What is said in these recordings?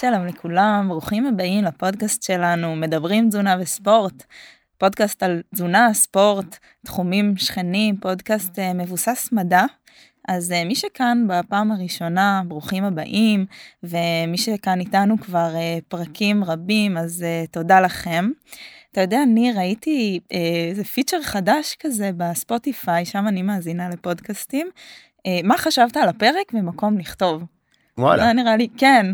שלום לכולם, ברוכים הבאים לפודקאסט שלנו, מדברים תזונה וספורט. פודקאסט על תזונה, ספורט, תחומים שכנים, פודקאסט uh, מבוסס מדע. אז uh, מי שכאן בפעם הראשונה, ברוכים הבאים, ומי שכאן איתנו כבר uh, פרקים רבים, אז תודה לכם. אתה יודע, ניר, ראיתי איזה פיצ'ר חדש כזה בספוטיפיי, שם אני מאזינה לפודקאסטים. אה, מה חשבת על הפרק ומקום לכתוב? וואלה. נראה לי, כן,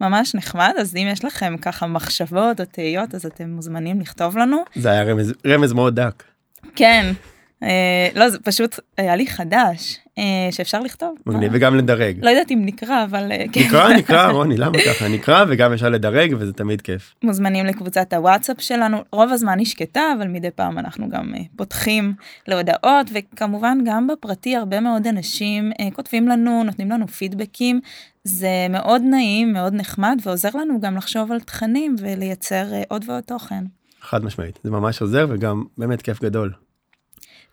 ממש נחמד, אז אם יש לכם ככה מחשבות או תהיות, אז אתם מוזמנים לכתוב לנו. זה היה רמז, רמז מאוד דק. כן, לא, זה פשוט היה לי חדש. אה, שאפשר לכתוב. מגניב וגם לדרג. לא יודעת אם נקרא אבל אה, כן. נקרא נקרא רוני למה ככה נקרא וגם אפשר לדרג וזה תמיד כיף. מוזמנים לקבוצת הוואטסאפ שלנו רוב הזמן היא שקטה אבל מדי פעם אנחנו גם אה, פותחים להודעות וכמובן גם בפרטי הרבה מאוד אנשים כותבים לנו נותנים לנו פידבקים זה מאוד נעים מאוד נחמד ועוזר לנו גם לחשוב על תכנים ולייצר עוד ועוד תוכן. חד משמעית זה ממש עוזר וגם באמת כיף גדול.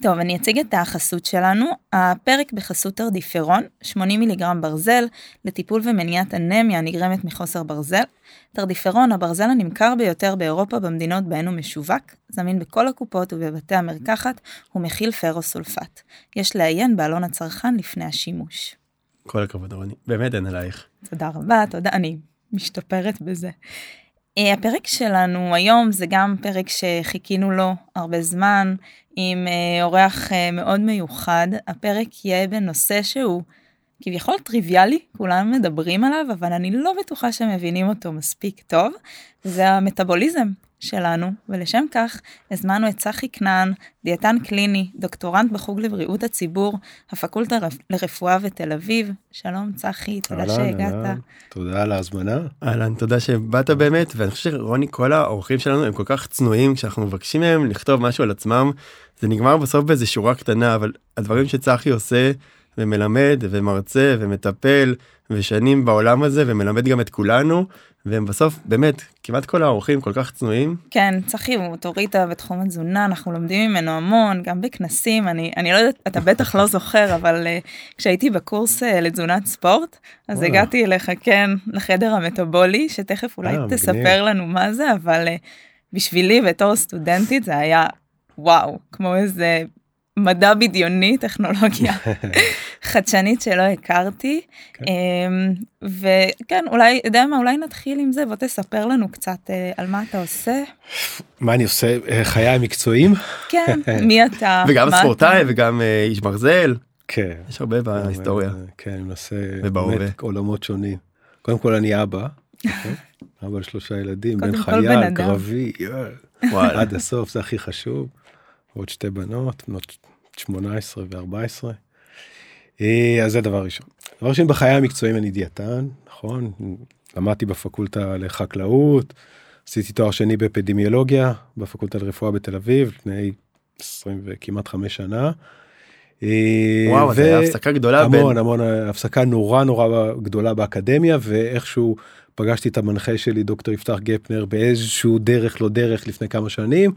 טוב, אני אציג את החסות שלנו. הפרק בחסות תרדיפרון, 80 מיליגרם ברזל, לטיפול ומניעת אנמיה הנגרמת מחוסר ברזל. תרדיפרון, הברזל הנמכר ביותר באירופה במדינות בהן הוא משווק, זמין בכל הקופות ובבתי המרקחת, ומכיל פרוסולפט. יש לעיין בעלון הצרכן לפני השימוש. כל הכבוד רוני, באמת אין עלייך. תודה רבה, תודה, אני משתפרת בזה. אה, הפרק שלנו היום זה גם פרק שחיכינו לו הרבה זמן עם אה, אורח אה, מאוד מיוחד. הפרק יהיה בנושא שהוא כביכול טריוויאלי, כולם מדברים עליו, אבל אני לא בטוחה שמבינים אותו מספיק טוב, זה המטאבוליזם. שלנו, ולשם כך הזמנו את צחי כנען, דיאטן קליני, דוקטורנט בחוג לבריאות הציבור, הפקולטה לרפואה בתל אביב. שלום צחי, תודה שהגעת. אהלן, תודה על ההזמנה. אהלן, תודה שבאת באמת, ואני חושב שרוני, כל האורחים שלנו הם כל כך צנועים, כשאנחנו מבקשים מהם לכתוב משהו על עצמם, זה נגמר בסוף באיזה שורה קטנה, אבל הדברים שצחי עושה, ומלמד, ומרצה, ומטפל, ושנים בעולם הזה, ומלמד גם את כולנו, והם בסוף באמת כמעט כל האורחים כל כך צנועים. כן צחי הוא אוטוריטה בתחום התזונה אנחנו לומדים ממנו המון גם בכנסים אני אני לא יודעת אתה בטח לא זוכר אבל uh, כשהייתי בקורס uh, לתזונת ספורט אז וואלה. הגעתי אליך כן לחדר המטאבולי שתכף אולי אה, תספר מגניב. לנו מה זה אבל uh, בשבילי בתור סטודנטית זה היה וואו כמו איזה מדע בדיוני טכנולוגיה חדשנית שלא הכרתי. כן. אמ, וכן אולי יודע מה אולי נתחיל עם זה בוא תספר לנו קצת אה, על מה אתה עושה. מה אני עושה? אה, חיי המקצועיים? כן מי אתה? וגם ספורטאי וגם אה, איש ברזל. כן. יש הרבה בהיסטוריה. כן אני מנסה עולמות שונים. קודם כל אני אבא. אוקיי? אבא לשלושה ילדים בן חייל קרבי עד הסוף זה הכי חשוב. עוד שתי בנות, בנות 18 ו-14. אז זה דבר ראשון. דבר שני, בחיי המקצועיים אני דיאטן, נכון? למדתי בפקולטה לחקלאות, עשיתי תואר שני באפידמיולוגיה בפקולטה לרפואה בתל אביב לפני 20 וכמעט 5 שנה. וואו, ו... זה הפסקה גדולה. המון בין... המון הפסקה נורא נורא גדולה באקדמיה ואיכשהו פגשתי את המנחה שלי דוקטור יפתח גפנר באיזשהו דרך לא דרך לפני כמה שנים.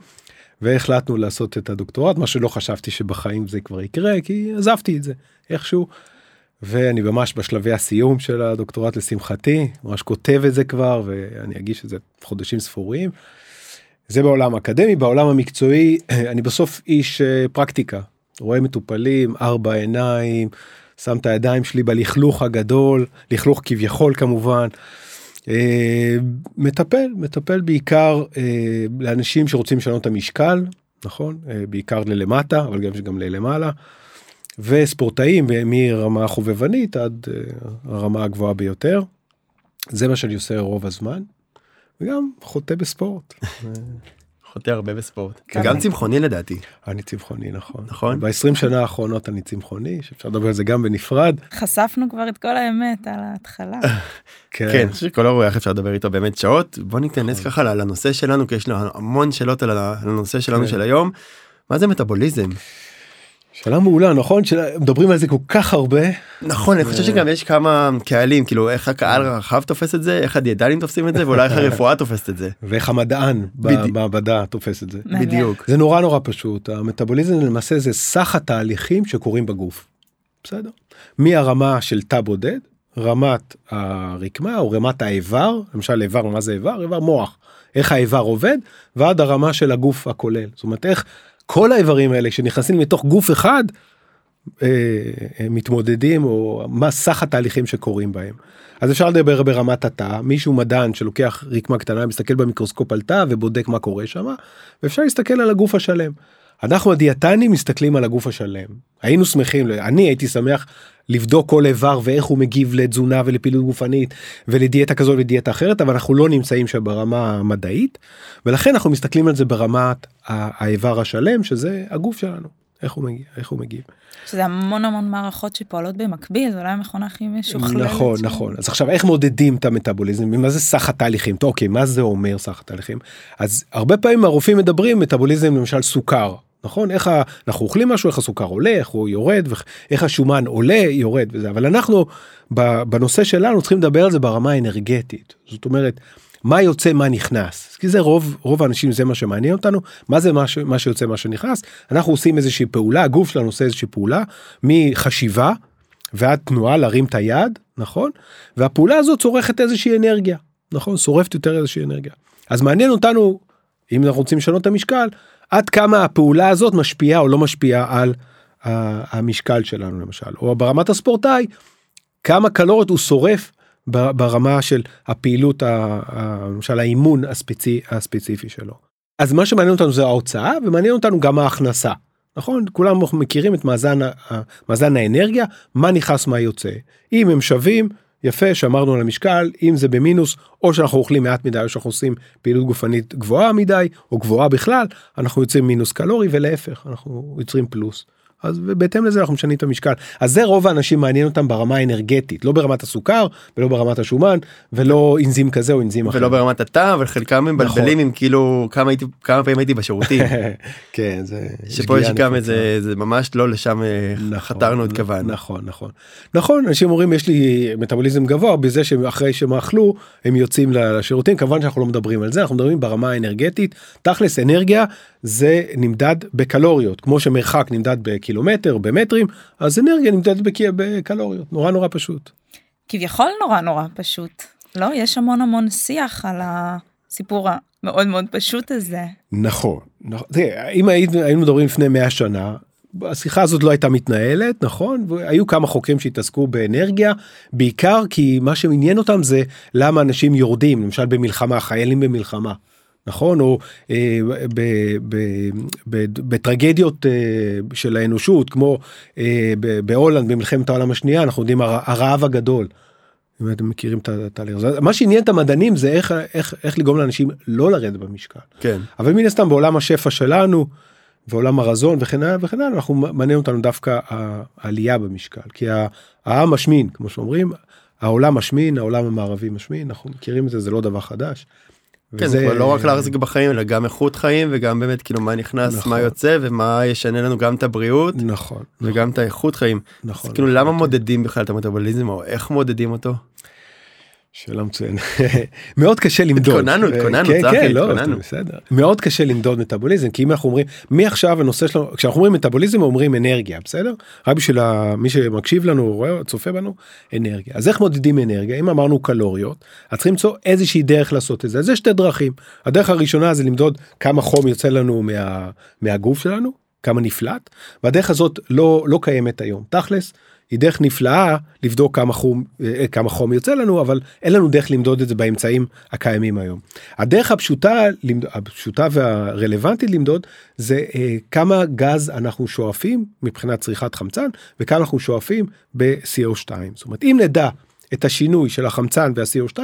והחלטנו לעשות את הדוקטורט מה שלא חשבתי שבחיים זה כבר יקרה כי עזבתי את זה איכשהו. ואני ממש בשלבי הסיום של הדוקטורט לשמחתי ממש כותב את זה כבר ואני אגיש את זה חודשים ספורים. זה בעולם האקדמי בעולם המקצועי אני בסוף איש אה, פרקטיקה רואה מטופלים ארבע עיניים שם את הידיים שלי בלכלוך הגדול לכלוך כביכול כמובן. אה, מטפל מטפל בעיקר אה, לאנשים שרוצים לשנות את המשקל נכון אה, בעיקר ללמטה אבל גם גם ללמעלה. וספורטאים מרמה חובבנית עד הרמה הגבוהה ביותר. זה מה שאני עושה רוב הזמן. וגם חוטא בספורט. חוטא הרבה בספורט. כן. וגם צמחוני לדעתי. אני צמחוני נכון. נכון. ב-20 שנה האחרונות אני צמחוני שאפשר לדבר על זה גם בנפרד. חשפנו כבר את כל האמת על ההתחלה. כן. כן, אני חושב שכל האורח אפשר לדבר איתו באמת שעות. בוא ניכנס נכון. ככה לנושא שלנו כי יש לנו המון שאלות על הנושא שלנו כן. של היום. מה זה מטאבוליזם? שאלה מעולה נכון שמדברים על זה כל כך הרבה נכון אני חושב שגם יש כמה קהלים כאילו איך הקהל הרחב תופס את זה איך הדיאטנים תופסים את זה ואולי איך הרפואה תופסת את זה ואיך המדען במעבדה תופס את זה בדיוק זה נורא נורא פשוט המטאבוליזם למעשה זה סך התהליכים שקורים בגוף. בסדר מהרמה של תא בודד רמת הרקמה או רמת האיבר, למשל איבר, מה זה איבר? איבר מוח. איך האיבר עובד, ועד הרמה של הגוף הכולל. זאת אומרת, איך כל האיברים האלה שנכנסים לתוך גוף אחד, אה, אה, מתמודדים או מה סך התהליכים שקורים בהם. אז אפשר לדבר ברמת התא מישהו מדען שלוקח רקמה קטנה מסתכל במיקרוסקופ על תא ובודק מה קורה שם ואפשר להסתכל על הגוף השלם. אנחנו הדיאטנים מסתכלים על הגוף השלם. היינו שמחים אני הייתי שמח לבדוק כל איבר ואיך הוא מגיב לתזונה ולפעילות גופנית ולדיאטה כזו ודיאטה אחרת אבל אנחנו לא נמצאים שם ברמה המדעית ולכן אנחנו מסתכלים על זה ברמת האיבר השלם שזה הגוף שלנו איך הוא מגיב איך הוא מגיב. שזה המון המון מערכות שפועלות במקביל זה אולי המכונה הכי משוכללת. נכון נכון. אז עכשיו איך מודדים את המטאבוליזם? מה זה סך התהליכים? אוקיי מה זה אומר סך התהליכים? אז הרבה פעמים הרופאים מדברים מטאבוליזם למשל סוכר נכון? איך אנחנו אוכלים משהו איך הסוכר עולה איך הוא יורד ואיך השומן עולה יורד וזה אבל אנחנו בנושא שלנו צריכים לדבר על זה ברמה האנרגטית. זאת אומרת מה יוצא מה נכנס? כי זה רוב רוב האנשים זה מה שמעניין אותנו. מה זה מה, ש, מה שיוצא מה שנכנס? אנחנו עושים איזושהי פעולה הגוף שלנו עושה איזושהי פעולה מחשיבה ועד תנועה להרים את היד נכון? והפעולה הזאת צורכת איזושהי אנרגיה נכון? שורפת יותר איזושהי אנרגיה. אז מעניין אותנו אם אנחנו רוצים לשנות את המשקל עד כמה הפעולה הזאת משפיעה או לא משפיעה על המשקל שלנו למשל או ברמת הספורטאי כמה קלוריות הוא שורף ברמה של הפעילות למשל האימון הספצי, הספציפי שלו. אז מה שמעניין אותנו זה ההוצאה ומעניין אותנו גם ההכנסה. נכון כולם מכירים את מאזן, מאזן האנרגיה מה נכנס מה יוצא אם הם שווים יפה שמרנו על המשקל אם זה במינוס או שאנחנו אוכלים מעט מדי או שאנחנו עושים פעילות גופנית גבוהה מדי או גבוהה בכלל אנחנו יוצרים מינוס קלורי ולהפך אנחנו יוצרים פלוס. אז בהתאם לזה אנחנו משנים את המשקל אז זה רוב האנשים מעניין אותם ברמה האנרגטית לא ברמת הסוכר ולא ברמת השומן ולא אנזים כזה או אנזים אחר. ולא ברמת התא אבל חלקם מבלבלים נכון. עם כאילו כמה הייתי כמה פעמים הייתי בשירותים. כן זה שפה יש גם איזה זה ממש לא לשם אה, נכון, חתרנו את כוון. נכון נכון נכון אנשים אומרים יש לי מטאבוליזם גבוה בזה שאחרי שהם אכלו הם יוצאים לשירותים כמובן שאנחנו לא מדברים על זה אנחנו מדברים ברמה האנרגטית תכלס אנרגיה זה נמדד בקלוריות כמו שמרחק נמדד בקילומטר במטרים אז אנרגיה נמדדת בקלוריות נורא נורא פשוט. כביכול נורא נורא פשוט לא יש המון המון שיח על הסיפור המאוד מאוד פשוט הזה. נכון, נכון. תראה, אם היינו מדברים לפני 100 שנה השיחה הזאת לא הייתה מתנהלת נכון והיו כמה חוקרים שהתעסקו באנרגיה בעיקר כי מה שמעניין אותם זה למה אנשים יורדים למשל במלחמה חיילים במלחמה. נכון? או אה, ב, ב, ב, בטרגדיות אה, של האנושות כמו אה, בהולנד במלחמת העולם השנייה אנחנו יודעים הרעב הגדול. אם אתם מכירים את התהליך הזה מה שעניין את המדענים זה איך איך איך לגרום לאנשים לא לרדת במשקל. כן. אבל מן הסתם בעולם השפע שלנו ועולם הרזון וכן הלאה וכן הלאה אנחנו מעניין אותנו דווקא העלייה במשקל. כי העם משמין כמו שאומרים העולם משמין העולם המערבי משמין אנחנו מכירים את זה זה לא דבר חדש. כן, וזה לא רק להחזיק בחיים אלא גם איכות חיים וגם באמת כאילו מה נכנס נכון. מה יוצא ומה ישנה לנו גם את הבריאות נכון וגם נכון. את האיכות חיים נכון כאילו נכון, למה. מודדים בכלל את המטאבוליזם או איך מודדים אותו. שאלה מצוינת. מאוד קשה למדוד. התכוננו התכוננו כן, כן, לא, בסדר. מאוד קשה למדוד מטאבוליזם כי אם אנחנו אומרים מי עכשיו הנושא שלנו כשאנחנו אומרים מטאבוליזם אומרים אנרגיה בסדר? רק בשביל מי שמקשיב לנו רואה צופה בנו אנרגיה. אז איך מודדים אנרגיה? אם אמרנו קלוריות אז צריכים למצוא איזושהי דרך לעשות את זה. אז יש שתי דרכים. הדרך הראשונה זה למדוד כמה חום יוצא לנו מה, מהגוף שלנו כמה נפלט והדרך הזאת לא לא קיימת היום. תכלס. היא דרך נפלאה לבדוק כמה חום אה, כמה חום יוצא לנו אבל אין לנו דרך למדוד את זה באמצעים הקיימים היום. הדרך הפשוטה הפשוטה והרלוונטית למדוד זה אה, כמה גז אנחנו שואפים מבחינת צריכת חמצן וכמה אנחנו שואפים ב-CO2 זאת אומרת אם נדע את השינוי של החמצן וה-CO2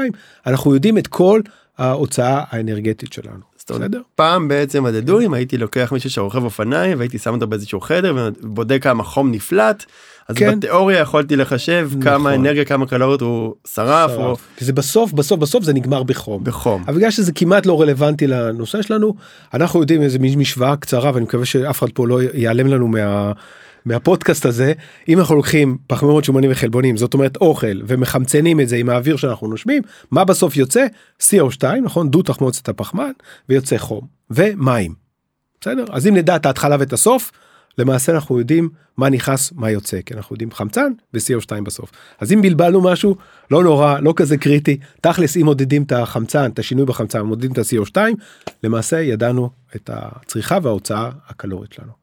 אנחנו יודעים את כל ההוצאה האנרגטית שלנו. בסדר? פעם בעצם מדדו אם הייתי לוקח מישהו שרוכב אופניים והייתי שם אותו באיזשהו חדר ובודק כמה חום נפלט אז כן. בתיאוריה יכולתי לחשב נכון. כמה אנרגיה כמה קלוריות הוא שרף. שרף. או... זה בסוף בסוף בסוף זה נגמר בחום. בחום. אבל בגלל שזה כמעט לא רלוונטי לנושא שלנו אנחנו יודעים איזה משוואה קצרה ואני מקווה שאף אחד פה לא ייעלם לנו מה... מהפודקאסט הזה אם אנחנו לוקחים פחמימות שומנים וחלבונים זאת אומרת אוכל ומחמצנים את זה עם האוויר שאנחנו נושמים מה בסוף יוצא? CO2 נכון? דו תחמוצת הפחמן ויוצא חום. ומים. בסדר? אז אם נדע את ההתחלה ואת הסוף למעשה אנחנו יודעים מה נכנס מה יוצא. כי אנחנו יודעים חמצן ו-CO2 בסוף. אז אם בלבלנו משהו לא נורא לא כזה קריטי. תכלס אם מודדים את החמצן את השינוי בחמצן מודדים את ה-CO2 למעשה ידענו את הצריכה וההוצאה הקלורית שלנו.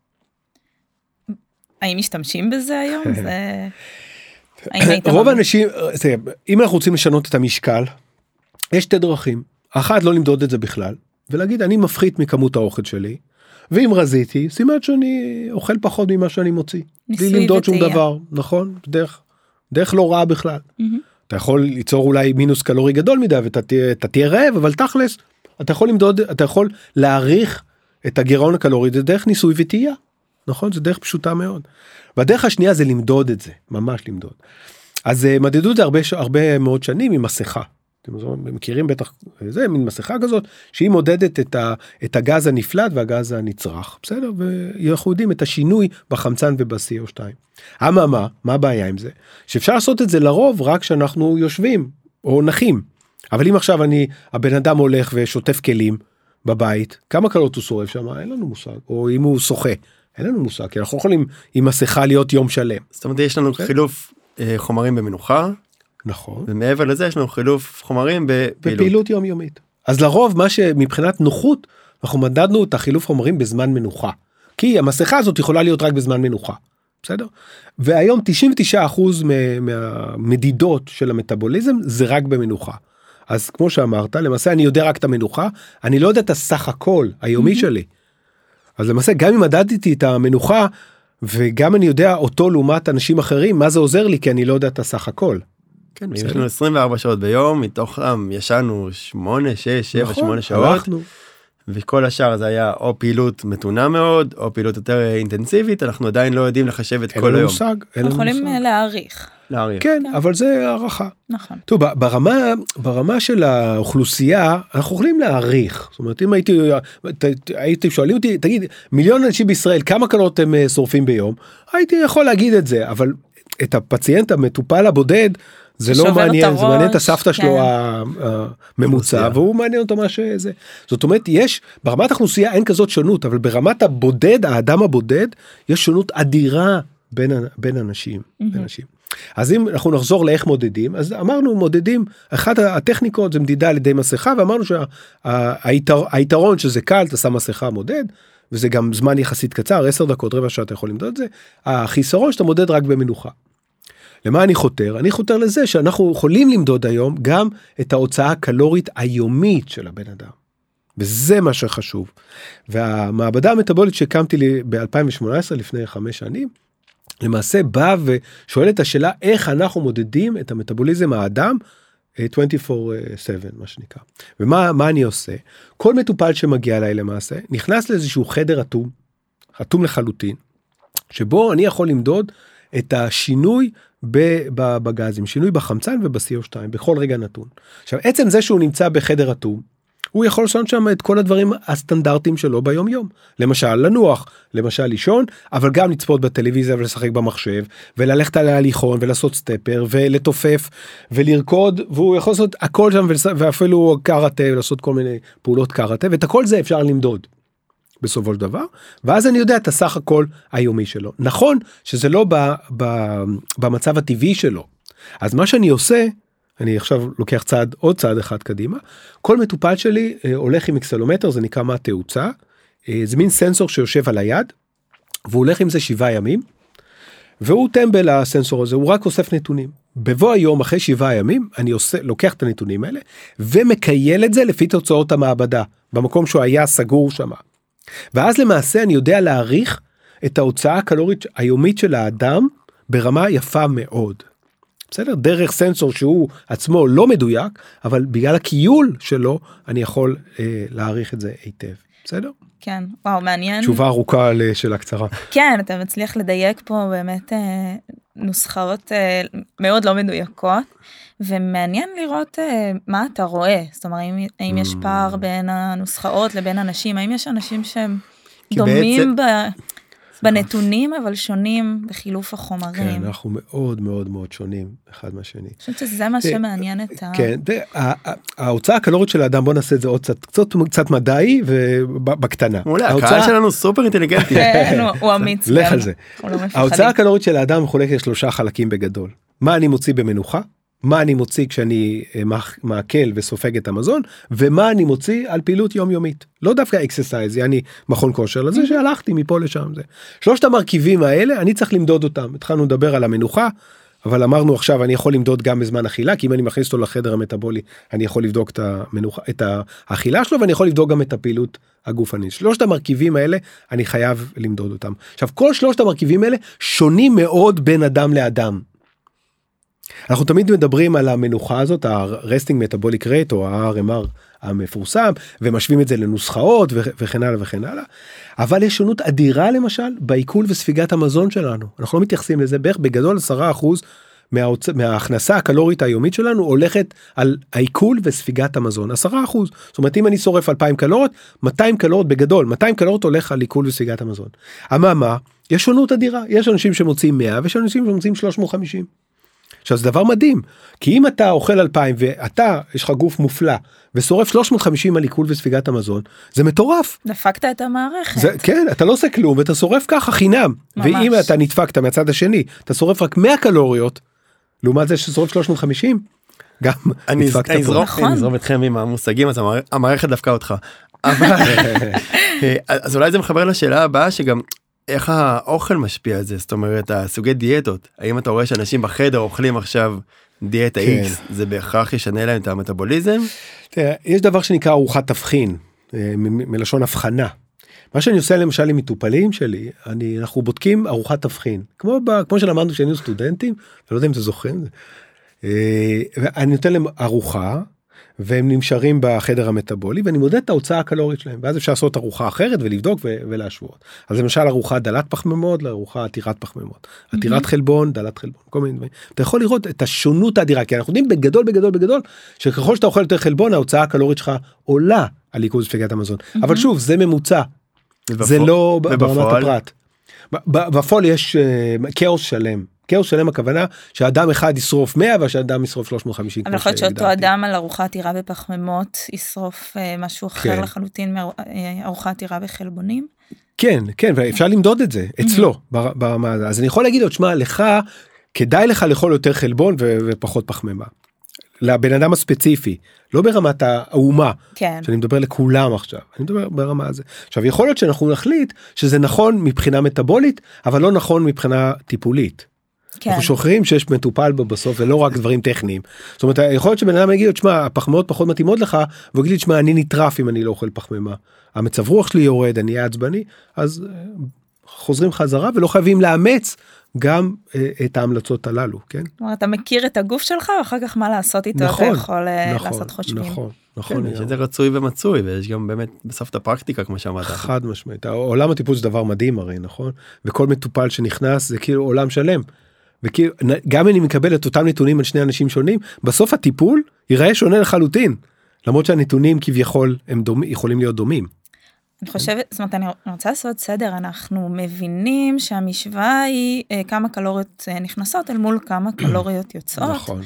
האם משתמשים בזה היום? זה... רוב? האנשים אם אנחנו רוצים לשנות את המשקל יש שתי דרכים אחת לא למדוד את זה בכלל ולהגיד אני מפחית מכמות האוכל שלי ואם רזיתי סימן שאני אוכל פחות ממה שאני מוציא. בלי למדוד שום. דבר נכון דרך דרך לא רעה בכלל. מהמם. אתה יכול ליצור אולי מינוס קלורי גדול מדי ואתה תהיה, אתה תהיה רעב אבל תכלס אתה יכול למדוד אתה יכול להעריך את הגירעון הקלורי זה דרך ניסוי וטעייה. נכון זה דרך פשוטה מאוד. והדרך השנייה זה למדוד את זה ממש למדוד. אז אה, מדדו את זה הרבה הרבה מאוד שנים עם מסכה. אתם מכירים בטח אה, זה מין מסכה כזאת שהיא מודדת את, ה, את הגז הנפלט והגז הנצרך בסדר ואנחנו יודעים את השינוי בחמצן וב-CO2. אממה מה הבעיה עם זה שאפשר לעשות את זה לרוב רק כשאנחנו יושבים או נחים. אבל אם עכשיו אני הבן אדם הולך ושוטף כלים בבית כמה קלות הוא שורף שם אין לנו מושג או אם הוא שוחה אין לנו מושג כי אנחנו לא יכולים עם מסכה להיות יום שלם. זאת אומרת יש לנו חילוף אה, חומרים במנוחה נכון. ומעבר לזה יש לנו חילוף חומרים בפעילות. בפעילות יומיומית. אז לרוב מה שמבחינת נוחות אנחנו מדדנו את החילוף חומרים בזמן מנוחה. כי המסכה הזאת יכולה להיות רק בזמן מנוחה. בסדר? והיום 99% מ- מהמדידות של המטאבוליזם זה רק במנוחה. אז כמו שאמרת למעשה אני יודע רק את המנוחה אני לא יודע את הסך הכל היומי שלי. אז למעשה גם אם מדדתי את המנוחה וגם אני יודע אותו לעומת אנשים אחרים מה זה עוזר לי כי אני לא יודע את הסך הכל. כן. יש לנו 24 שעות ביום מתוכם ישנו 8 6 7 נכון, 8 שעות הלכנו. וכל השאר זה היה או פעילות מתונה מאוד או פעילות יותר אינטנסיבית אנחנו עדיין לא יודעים לחשב את כל היום. אין לנו יכולים מושג. אה, להעריך. להעריך. כן, כן. אבל זה הערכה. נכון. טוב, ברמה, ברמה של האוכלוסייה, אנחנו יכולים להעריך. זאת אומרת, אם הייתי, הייתם שואלים אותי, תגיד, מיליון אנשים בישראל, כמה קלות הם אה, שורפים ביום? הייתי יכול להגיד את זה, אבל את הפציינט, המטופל הבודד, זה לא מעניין, זה מעניין את הראש, הסבתא שלו כן. ה- הממוצע, אוכלוסייה. והוא מעניין אותו מה שזה. זאת אומרת, יש, ברמת האוכלוסייה אין כזאת שונות, אבל ברמת הבודד, האדם הבודד, יש שונות אדירה בין, בין אנשים. בין אנשים. אז אם אנחנו נחזור לאיך מודדים אז אמרנו מודדים אחת הטכניקות זה מדידה על ידי מסכה ואמרנו שהיתרון שזה קל אתה שם מסכה מודד וזה גם זמן יחסית קצר 10 דקות רבע שעה אתה יכול למדוד את זה החיסרון שאתה מודד רק במנוחה. למה אני חותר? אני חותר לזה שאנחנו יכולים למדוד היום גם את ההוצאה הקלורית היומית של הבן אדם. וזה מה שחשוב. והמעבדה המטבולית שהקמתי לי ב-2018 לפני חמש שנים למעשה בא ושואל את השאלה איך אנחנו מודדים את המטאבוליזם האדם אה, 24/7 מה שנקרא. ומה מה אני עושה? כל מטופל שמגיע אליי למעשה נכנס לאיזשהו חדר אטום, אטום לחלוטין, שבו אני יכול למדוד את השינוי בגזים, שינוי בחמצן וב-CO2 בכל רגע נתון. עכשיו עצם זה שהוא נמצא בחדר אטום, הוא יכול לשנות שם את כל הדברים הסטנדרטיים שלו ביום יום. למשל לנוח, למשל לישון, אבל גם לצפות בטלוויזיה ולשחק במחשב, וללכת על ההליכון ולעשות סטפר ולתופף ולרקוד, והוא יכול לעשות הכל שם ולס- ואפילו קראטה ולעשות כל מיני פעולות קראטה, ואת הכל זה אפשר למדוד. בסופו של דבר ואז אני יודע את הסך הכל היומי שלו נכון שזה לא ב, ב, במצב הטבעי שלו אז מה שאני עושה אני עכשיו לוקח צעד עוד צעד אחד קדימה כל מטופל שלי אה, הולך עם אקסלומטר זה נקרא מה תאוצה אה, זה מין סנסור שיושב על היד והוא הולך עם זה שבעה ימים והוא טמבל הסנסור הזה הוא רק אוסף נתונים. בבוא היום אחרי שבעה ימים אני עושה לוקח את הנתונים האלה ומקייל את זה לפי תוצאות המעבדה במקום שהוא היה סגור שם. ואז למעשה אני יודע להעריך את ההוצאה הקלורית היומית של האדם ברמה יפה מאוד. בסדר? דרך סנסור שהוא עצמו לא מדויק, אבל בגלל הכיול שלו אני יכול אה, להעריך את זה היטב. בסדר? כן. וואו, מעניין. תשובה ארוכה לשאלה קצרה. כן, אתה מצליח לדייק פה באמת אה, נוסחאות אה, מאוד לא מדויקות, ומעניין לראות אה, מה אתה רואה. זאת אומרת, האם, האם יש Mm. פער בין הנוסחאות לבין אנשים, האם יש אנשים שהם דומים ב... בנתונים אבל שונים בחילוף החומרים. כן, אנחנו מאוד מאוד מאוד שונים אחד מהשני. אני חושבת שזה מה שמעניין את ה... כן, ההוצאה הקלורית של האדם, בוא נעשה את זה עוד קצת, קצת, קצת מדעי ובקטנה. מעולה, הקהל שלנו סופר אינטליגנטי. כן, הוא אמיץ. לך על זה. לא ההוצאה הקלורית של האדם מחולקת לשלושה חלקים בגדול. מה אני מוציא במנוחה? מה אני מוציא כשאני אה, מעכל וסופג את המזון ומה אני מוציא על פעילות יומיומית. לא דווקא אקססייז יעני מכון כושר לזה שהלכתי מפה לשם זה. שלושת המרכיבים האלה אני צריך למדוד אותם. התחלנו לדבר על המנוחה אבל אמרנו עכשיו אני יכול למדוד גם בזמן אכילה כי אם אני מכניס אותו לחדר המטבולי אני יכול לבדוק את המנוחה את האכילה שלו ואני יכול לבדוק גם את הפעילות הגופנית. שלושת המרכיבים האלה אני חייב למדוד אותם. עכשיו כל שלושת המרכיבים האלה שונים מאוד בין אדם לאדם. אנחנו תמיד מדברים על המנוחה הזאת ה-resting metabolic rate או ה-RMR המפורסם ומשווים את זה לנוסחאות וכן הלאה וכן הלאה. אבל יש שונות אדירה למשל בעיכול וספיגת המזון שלנו אנחנו לא מתייחסים לזה בערך בגדול 10% מההוצ... מההכנסה הקלורית היומית שלנו הולכת על העיכול וספיגת המזון 10%. זאת אומרת אם אני שורף 2,000 קלוריות 200 קלוריות בגדול 200 קלוריות הולך על עיכול וספיגת המזון. אממה יש שונות אדירה יש אנשים שמוצאים 100 ויש אנשים שמוצאים 350. עכשיו זה דבר מדהים כי אם אתה אוכל 2,000 ואתה יש לך גוף מופלא ושורף 350 על עיכול וספיגת המזון זה מטורף. דפקת את המערכת. זה, כן אתה לא עושה כלום ואתה שורף ככה חינם ממש. ואם אתה נדפקת מהצד השני אתה שורף רק 100 קלוריות לעומת זה ששורף 350 גם אני אזרום נכון. אתכם עם המושגים אז המערכת דפקה אותך. אז אולי זה מחבר לשאלה הבאה שגם איך האוכל משפיע על זה זאת אומרת הסוגי דיאטות האם אתה רואה שאנשים בחדר אוכלים עכשיו דיאטה כן. X זה בהכרח ישנה להם את המטאבוליזם? תראה, יש דבר שנקרא ארוחת תבחין אה, מלשון הבחנה. מה שאני עושה למשל עם מטופלים שלי אני אנחנו בודקים ארוחת תבחין כמו ב, כמו שלמדנו כשהיינו סטודנטים לא יודע אם אתם זוכרים. אה, אני נותן להם ארוחה והם נשארים בחדר המטבולי ואני מודד את ההוצאה הקלורית שלהם ואז אפשר לעשות ארוחה אחרת ולבדוק ולהשוות. אז למשל ארוחה דלת פחמימות לארוחה עתירת פחמימות. עתירת חלבון דלת חלבון כל מיני דברים. אתה יכול לראות את השונות האדירה כי אנחנו יודעים בגדול בגדול בגדול שככל שאתה אוכל יותר חלבון ההוצאה הקלורית שלך עולה על עיכוז ספיגת המזון אבל שוב זה ממוצע. זה לא ברמת הפרט. בפועל יש אה, כאוס שלם כאוס שלם הכוונה שאדם אחד ישרוף 100 ושאדם ישרוף 350. אבל יכול להיות שאותו אדם על ארוחה עתירה בפחמימות ישרוף אה, משהו אחר כן. לחלוטין מארוחה עתירה בחלבונים. כן כן ואפשר למדוד את זה אצלו ברמה אז אני יכול להגיד לו שמע לך כדאי לך לאכול יותר חלבון ופחות פחמימה. לבן אדם הספציפי לא ברמת האומה כן. שאני מדבר לכולם עכשיו אני מדבר ברמה הזה עכשיו יכול להיות שאנחנו נחליט שזה נכון מבחינה מטבולית אבל לא נכון מבחינה טיפולית. כן. אנחנו שוכרים שיש מטופל בו בסוף ולא רק דברים טכניים. זאת אומרת יכול להיות שבן אדם יגיד שמע הפחמימות פחות מתאימות לך והוא יגיד שמע אני נטרף אם אני לא אוכל פחמימה. המצב רוח שלי יורד אני אהיה עצבני אז אה, חוזרים חזרה ולא חייבים לאמץ גם אה, את ההמלצות הללו כן. כלומר, אתה מכיר את הגוף שלך ואחר כך מה לעשות איתו נכון, אתה יכול אה, נכון, לעשות חושבים. נכון. נכון, כן, יש את זה רצוי ומצוי ויש גם באמת בסוף את הפרקטיקה כמו שאמרת. חד משמעית עולם הטיפול זה דבר מדהים הרי נכון וכל מטופל שנכנס זה כאילו עולם שלם. וכאילו גם אם אני מקבל את אותם נתונים על שני אנשים שונים בסוף הטיפול ייראה שונה לחלוטין למרות שהנתונים כביכול הם דומ, יכולים להיות דומים. אני חושבת, זאת אומרת, אני רוצה לעשות סדר, אנחנו מבינים שהמשוואה היא אה, כמה קלוריות אה, נכנסות אל מול כמה קלוריות יוצאות. נכון.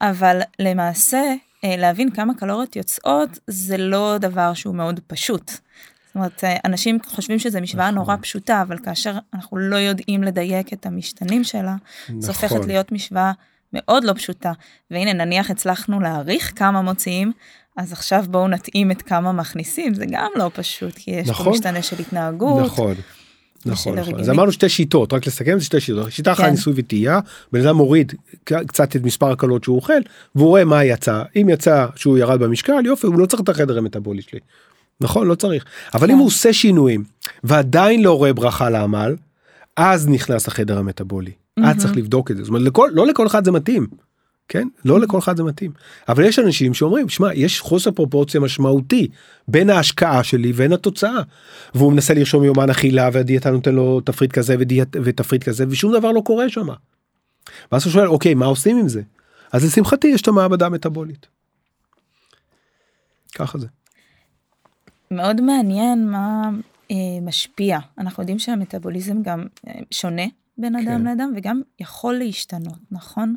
אבל למעשה, אה, להבין כמה קלוריות יוצאות זה לא דבר שהוא מאוד פשוט. זאת אומרת, אה, אנשים חושבים שזו משוואה נכון. נורא פשוטה, אבל כאשר אנחנו לא יודעים לדייק את המשתנים שלה, נכון. זו הופכת להיות משוואה מאוד לא פשוטה. והנה, נניח הצלחנו להעריך כמה מוציאים, אז עכשיו בואו נתאים את כמה מכניסים, זה גם לא פשוט, כי יש נכון. פה משתנה של התנהגות. נכון. נכון, נכון. אז אמרנו שתי שיטות רק לסכם זה שתי שיטות שיטה אחת כן. ניסוי וטעייה בן אדם מוריד קצת את מספר הקלות שהוא אוכל והוא רואה מה יצא אם יצא שהוא ירד במשקל יופי הוא לא צריך את החדר המטבולי שלי נכון לא צריך אבל אם כן. הוא עושה שינויים ועדיין לא רואה ברכה לעמל אז נכנס לחדר המטבולי. אז צריך לבדוק את זה זאת אומרת לכל לא לכל אחד זה מתאים. כן לא לכל אחד זה מתאים אבל יש אנשים שאומרים שמע יש חוסר פרופורציה משמעותי בין ההשקעה שלי ובין התוצאה והוא מנסה לרשום יומן אכילה והדיאטה נותן לו תפריט כזה ודיאט, ותפריט כזה ושום דבר לא קורה שם. ואז הוא שואל אוקיי מה עושים עם זה אז לשמחתי יש את המעבדה המטבולית. ככה זה. מאוד מעניין מה אה, משפיע. אנחנו יודעים שהמטאבוליזם גם אה, שונה בין אדם כן. לאדם וגם יכול להשתנות, נכון?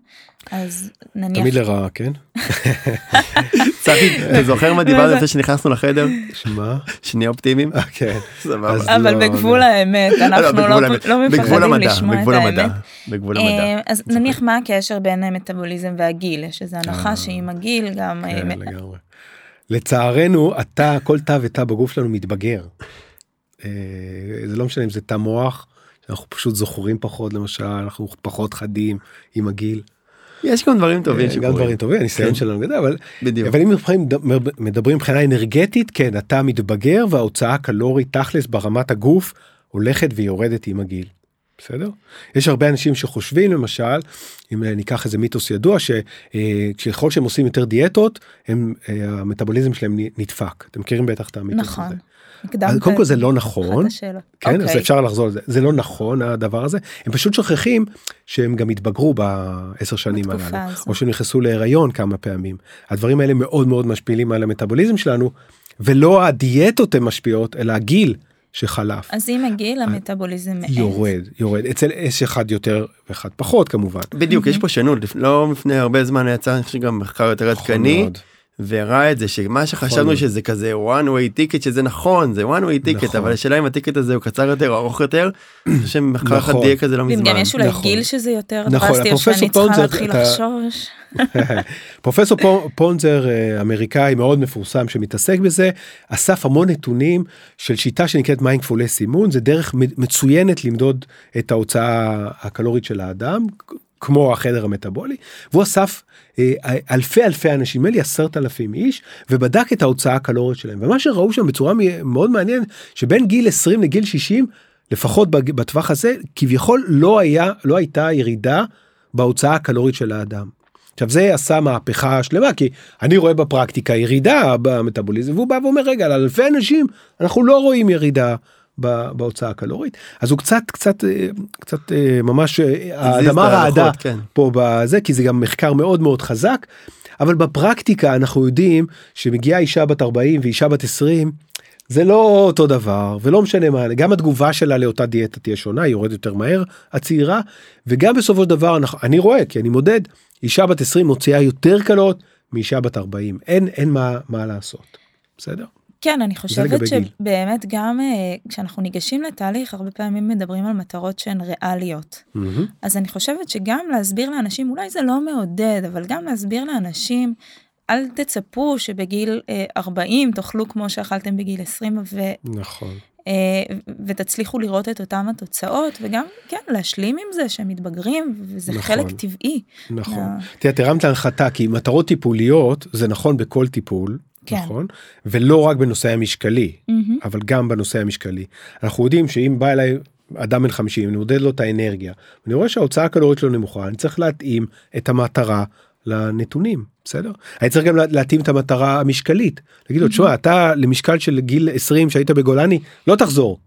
אז נניח... תמיד לרעה, כן? צחי, אתה זוכר מה דיברנו על זה שנכנסנו לחדר? שמע, שנהיה אופטימיים? אה, כן. סבבה. אבל לא, בגבול לא. האמת, אנחנו לא. לא מפחדים המדע, לשמוע את בגבול המדע, האמת. בגבול המדע. אה, אז נניח מה הקשר בין אה, מטאבוליזם והגיל? יש איזו אה, הנחה שעם הגיל גם... אה, כן, לגמרי. לצערנו, התא, כל תא ותא בגוף שלנו מתבגר. אה, זה לא משנה אם זה תא מוח, שאנחנו פשוט זוכרים פחות, למשל, אנחנו פחות חדים עם הגיל. יש גם דברים טובים אה, גם שקורים. דברים טובים, הניסיון כן. שלנו גדל, אבל בדיוק. אבל אם מדברים, מדברים מבחינה אנרגטית, כן, התא מתבגר וההוצאה הקלורית תכלס ברמת הגוף הולכת ויורדת עם הגיל. בסדר? יש הרבה אנשים שחושבים למשל, אם אה, ניקח איזה מיתוס ידוע, שככל שהם עושים יותר דיאטות, הם, אה, המטאבוליזם שלהם נדפק. אתם מכירים בטח את המיתוס נכון. הזה. אז קודם כל זה לא נכון. כן, אז אוקיי. אפשר לחזור על זה. זה לא נכון הדבר הזה. הם פשוט שוכחים שהם גם התבגרו בעשר שנים הללו. או שנכנסו להיריון כמה פעמים. הדברים האלה מאוד מאוד משפיעים על המטאבוליזם שלנו, ולא הדיאטות הן משפיעות, אלא הגיל שחלף. אז עם הגיל המטאבוליזם מאט. יורד, יורד. אצל יש אחד יותר ואחד פחות כמובן. בדיוק, יש פה שונות, לפ- לא לפני הרבה זמן יצא, אני חושב גם מחקר יותר נכון עדכני, מאוד. והראה את זה, שמה. שחשבנו שזה כזה one way ticket, שזה נכון, זה one way ticket, נכון. אבל השאלה אם הטיקט הזה הוא קצר יותר, ארוך יותר, שמחקר אחד נכון. דייק כזה לא מזמן. גם יש אולי נכון. גיל שזה יותר נכון, דרסטי, או שאני צריכה להתחיל אתה- לחשוש. פרופסור פו- פונזר אה, אמריקאי מאוד מפורסם שמתעסק בזה אסף המון נתונים של שיטה שנקראת מיינדפולי סימון זה דרך מצוינת למדוד את ההוצאה הקלורית של האדם כמו החדר המטאבולי והוא אסף אה, אלפי אלפי אנשים נדמה לי עשרת אלפים איש ובדק את ההוצאה הקלורית שלהם ומה שראו שם בצורה מאוד מעניינת שבין גיל 20 לגיל 60 לפחות בטווח הזה כביכול לא היה לא הייתה ירידה בהוצאה הקלורית של האדם. עכשיו זה עשה מהפכה שלמה כי אני רואה בפרקטיקה ירידה במטאבוליזם והוא בא ואומר רגע על אלפי אנשים אנחנו לא רואים ירידה בהוצאה הקלורית. אז הוא קצת קצת אה, קצת אה, ממש אה, האדמה רעדה כן. פה בזה כי זה גם מחקר מאוד מאוד חזק. אבל בפרקטיקה אנחנו יודעים שמגיעה אישה בת 40 ואישה בת 20 זה לא אותו דבר ולא משנה מה גם התגובה שלה לאותה דיאטה תהיה שונה היא יורדת יותר מהר הצעירה וגם בסופו של דבר אנחנו, אני רואה כי אני מודד אישה בת 20 מוציאה יותר קלות מאישה בת 40 אין אין מה מה לעשות. בסדר כן, אני חושבת. שבאמת גם אה, כשאנחנו ניגשים לתהליך, הרבה פעמים מדברים על מטרות שהן ריאליות. מהמם. אז אני חושבת שגם להסביר לאנשים, אולי זה לא מעודד, אבל גם להסביר לאנשים, אל תצפו שבגיל אה, 40 תאכלו כמו שאכלתם בגיל 20 ו, נכון אה, ותצליחו לראות את אותם התוצאות, וגם, כן, להשלים עם זה שהם מתבגרים, וזה נכון. חלק טבעי. נכון. תראה, את הרמת להנחתה כי מטרות טיפוליות זה נכון בכל טיפול כן. נכון ולא רק בנושא המשקלי מהמם. אבל גם בנושא המשקלי. אנחנו יודעים שאם בא אליי אדם בן 50 אני מודד לו את האנרגיה אני רואה שההוצאה הקלורית שלו נמוכה אני צריך להתאים את המטרה לנתונים בסדר אני צריך גם לה- להתאים את המטרה המשקלית להגיד לו תשמע אתה למשקל של גיל 20 שהיית בגולני לא תחזור.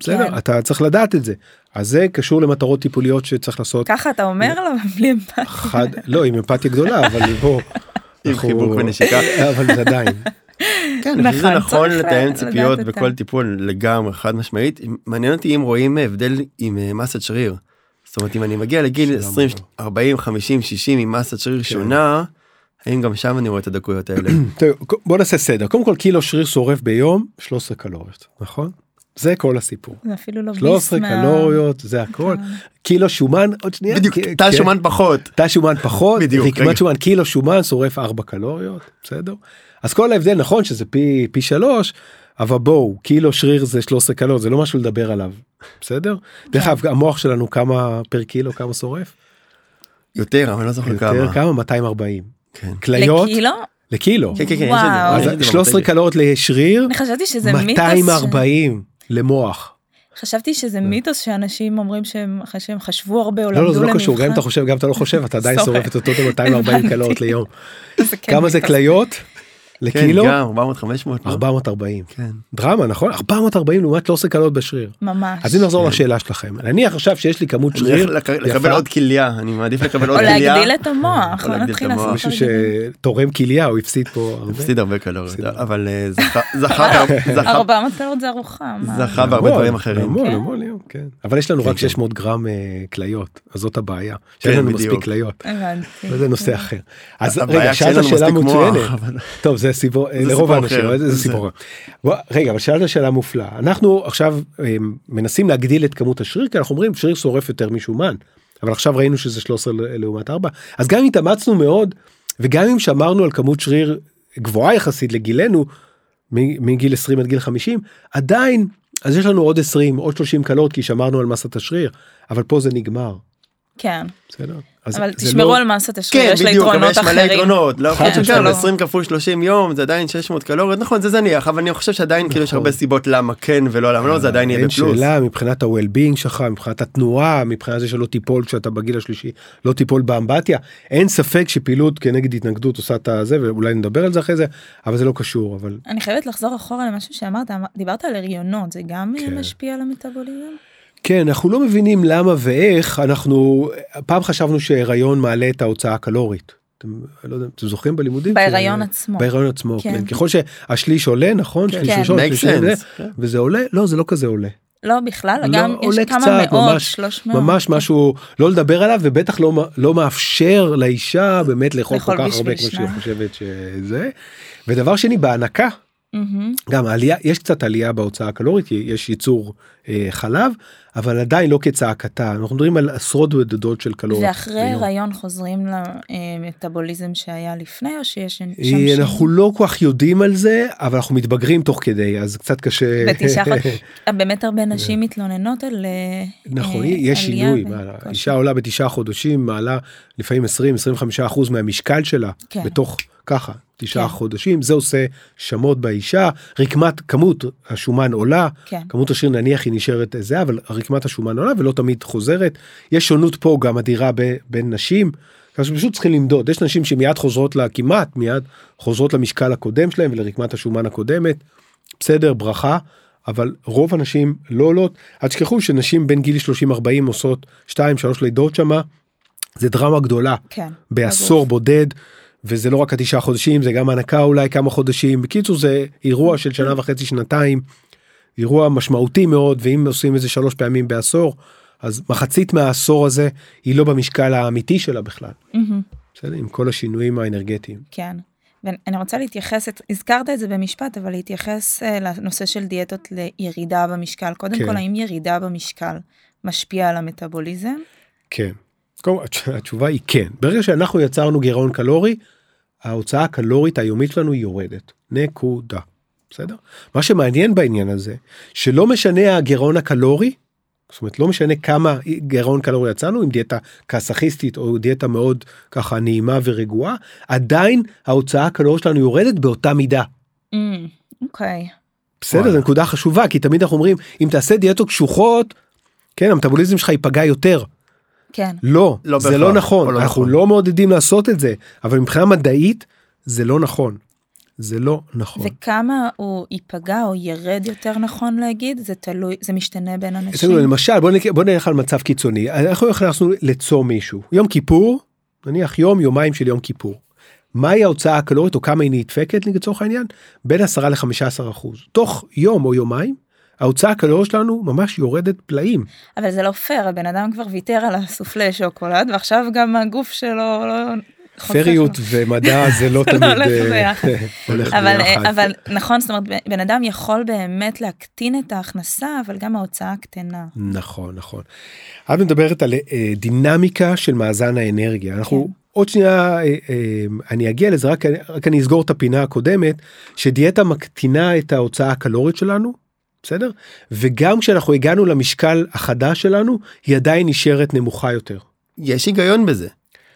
בסדר כן. אתה צריך לדעת את זה אז זה קשור למטרות טיפוליות שצריך לעשות ככה אתה אומר לו, בלי אמפתיה. חד לא עם אמפתיה גדולה אבל בוא. עם חיבוק ונשיקה. אבל זה עדיין כן, נכון, נכון צריך לתאם ציפיות בכל טיפול לגמרי חד משמעית. מעניין אותי אם רואים הבדל עם אה, מסת שריר. זאת אומרת אם אני מגיע לגיל שאלה 20, מעולה. 40, 50, 60 עם מסת שריר שונה, האם גם שם אני רואה את הדקויות האלה? בוא נעשה סדר קודם כל קילו שריר שורף ביום 13 קלוריות נכון זה כל הסיפור זה אפילו לא 13 ביס מה- קלוריות זה הכל כן. קילו שומן עוד שנייה בדיוק, כן, תא כן. שומן פחות. תא שומן פחות בדיוק, רקמת. שומן קילו שומן שורף 4 קלוריות בסדר אז כל ההבדל נכון שזה פי פי 3 אבל בואו קילו שריר זה 13 קלוריות זה לא משהו לדבר עליו בסדר דרך אגב המוח שלנו כמה פר קילו כמה שורף יותר, אבל אני לא זוכר יותר כמה. כמה 240 כן. כליות לקילו? לקילו כן, כן, כן, אז את זה 13 במצגת. קלוריות לשריר אני חשבתי שזה מיתוס. ש- 240 למוח. חשבתי שזה מיתוס שאנשים אומרים שהם אחרי שהם חשבו הרבה או לא למדו לא זה לא למבחן. קשור גם אם אתה חושב גם אם אתה לא חושב אתה עדיין שורף. את אותו 240 הבנתי. קלוריות ליום. כן כמה זה. כליות? לקילו כן, גם 400 500 לא? 440 כן. דרמה נכון 440 לעומת 13 קלות בשריר ממש. אז אם נחזור כן. לשאלה שלכם נניח עכשיו שיש לי כמות שריר לקבל. עוד כליה אני מעדיף לקבל עוד או כליה. להגדיל את המוח, או לא נתחיל את. לעשות מישהו תרגילים. שתורם כליה הוא הפסיד פה הרבה. הפסיד הרבה קלוריות הפסיד. אבל אה, זכה- זכה בהר- זכה 400 קלות זה ארוחה. זכה בהרבה המון, דברים אחרים. המון כן. המון יום, כן אבל יש לנו כן, רק כן. 600 גרם אה, כליות אז זאת הבעיה כן, שאין לנו. מספיק כליות. הבנתי. זה נושא אחר. אז רגע שאלת שאלה מצוינת. טוב זה סיפור זה לרוב האנשים זה זה- סיפור. בוא, רגע אבל שאלת שאלה מופלאה. אנחנו עכשיו אה, מנסים להגדיל את כמות השריר כי אנחנו אומרים שריר שורף יותר משומן. אבל עכשיו ראינו שזה 13 ל- לעומת 4 אז גם אם התאמצנו מאוד וגם אם שמרנו על כמות שריר גבוהה יחסית לגילנו מגיל 20 עד גיל 50 עדיין אז יש לנו עוד 20 עוד 30 קלות כי שמרנו על מסת השריר. אבל פה זה נגמר. כן, בסדר אבל זה תשמרו לא- על מסת השריר, כן יש לה בדיוק אבל יתרונות יש מלא אחרים. יתרונות לא יכול להיות חד שגם משמעית. 20 כפול 30 יום זה עדיין 600 קלוריות נכון זה זניח אבל אני חושב שעדיין כאילו יש נכון. הרבה סיבות למה כן ולא למה לא זה עדיין יהיה אין בפלוס. שאלה מבחינת ה-well-being שלך מבחינת התנועה מבחינת זה שלא תיפול כשאתה בגיל השלישי לא תיפול באמבטיה אין ספק שפעילות כנגד התנגדות עושה את הזה ואולי נדבר על זה אחרי זה אבל זה לא קשור אבל אני חייבת לחזור אחורה למשהו שאמרת, אמר- דיברת על הריונות, זה גם כן. משפיע על המטאבוליזם? כן אנחנו לא מבינים למה ואיך אנחנו פעם חשבנו שהיריון מעלה את ההוצאה הקלורית. אתם, לא יודע, אתם זוכרים בלימודים? בהיריון ש- עצמו. בהיריון עצמו כן. כן. ככל שהשליש עולה נכון כן. שליש כן. ראשון שליש sense. כן. וזה עולה לא זה לא כזה עולה לא בכלל, לא, גם יש עולה כמה קצת, מאות, ממש- 300. ממש משהו לא לדבר עליו ובטח לא לא מאפשר לאישה באמת לאכול כל כך הרבה כמו שהיא. חושבת שזה. ודבר שני בהנקה מהמם. גם העלייה יש קצת עלייה בהוצאה הקלורית יש ייצור אה, חלב אבל עדיין לא כצעקתה אנחנו מדברים על עשרות בודדות של קלוריות. ואחרי. הריון חוזרים למטאבוליזם שהיה לפני, או שיש שם אה, שינוי? אנחנו לא כל כך יודעים על זה אבל אנחנו מתבגרים תוך כדי אז קצת קשה. בתשעה חודשים, באמת הרבה נשים מתלוננות על אה, נכון אה, יש עלייה שינוי. אישה עולה בתשעה חודשים מעלה לפעמים 20 25 אחוז מהמשקל שלה כן. בתוך ככה תשעה כן. חודשים זה עושה שמות באישה רקמת כמות השומן עולה כן. כמות השריר נניח היא נשארת זה אבל רקמת השומן עולה ולא תמיד חוזרת יש שונות פה גם אדירה ב- בין נשים. אז פשוט צריכים למדוד יש נשים שמיד חוזרות לה כמעט מיד חוזרות למשקל הקודם שלהם ולרקמת השומן הקודמת. בסדר ברכה אבל רוב הנשים לא עולות אל תשכחו שנשים בין גיל 30 40 עושות 2 3 לידות שמה זה דרמה גדולה כן. בעשור בודד וזה לא רק התשעה חודשים זה גם הנקה אולי כמה חודשים בקיצור זה אירוע של שנה וחצי שנתיים אירוע משמעותי מאוד ואם עושים את זה שלוש פעמים בעשור אז מחצית מהעשור הזה היא לא במשקל האמיתי שלה בכלל. בסדר עם כל השינויים האנרגטיים. כן. ואני רוצה להתייחס, את- הזכרת את זה במשפט, אבל להתייחס אה, לנושא של דיאטות לירידה במשקל. קודם כן. כל, האם ירידה במשקל משפיעה על המטאבוליזם? כן. התשובה היא כן. ברגע שאנחנו יצרנו גירעון קלורי, ההוצאה הקלורית היומית שלנו יורדת. נקודה. בסדר? מה שמעניין בעניין הזה, שלא משנה הגירעון הקלורי, זאת אומרת לא משנה כמה גירעון קלורי יצאנו עם דיאטה קסאכיסטית או דיאטה מאוד ככה נעימה ורגועה, עדיין ההוצאה הקלורית שלנו יורדת באותה מידה. אמ, אוקיי. בסדר וואלה. זו נקודה חשובה כי תמיד אנחנו אומרים אם תעשה דיאטות קשוחות, כן המטאבוליזם שלך ייפגע יותר. כן. לא, לא זה לא נכון, לא אנחנו נכון. לא מעודדים לעשות את זה, אבל מבחינה מדעית זה לא נכון. זה לא נכון. וכמה הוא ייפגע או ירד יותר נכון להגיד? זה תלוי, זה משתנה בין אנשים. אצלנו למשל בוא נק- בוא נלך על מצב קיצוני, אנחנו נכנסנו לצום מישהו, יום כיפור, נניח יום יומיים של יום כיפור. מהי ההוצאה הקלורית או כמה היא נדפקת לצורך העניין? בין 10 ל-15 אחוז. תוך יום או יומיים ההוצאה הקלורית שלנו ממש יורדת פלאים. אבל זה לא פייר, הבן אדם כבר ויתר על הסופלי שוקולד, ועכשיו גם הגוף שלו לא... פריות ומדע זה לא תמיד הולך אה, ביחד. אבל, ביחד. אבל נכון, זאת אומרת, בן אדם יכול באמת להקטין את ההכנסה, אבל גם ההוצאה קטנה. נכון נכון. את מדברת על אה, דינמיקה של מאזן האנרגיה אנחנו כן. עוד שנייה אה, אה, אני אגיע לזה רק, רק אני אסגור את הפינה הקודמת שדיאטה מקטינה את ההוצאה הקלורית שלנו. בסדר? וגם כשאנחנו הגענו למשקל החדש שלנו היא עדיין נשארת נמוכה יותר. יש היגיון בזה.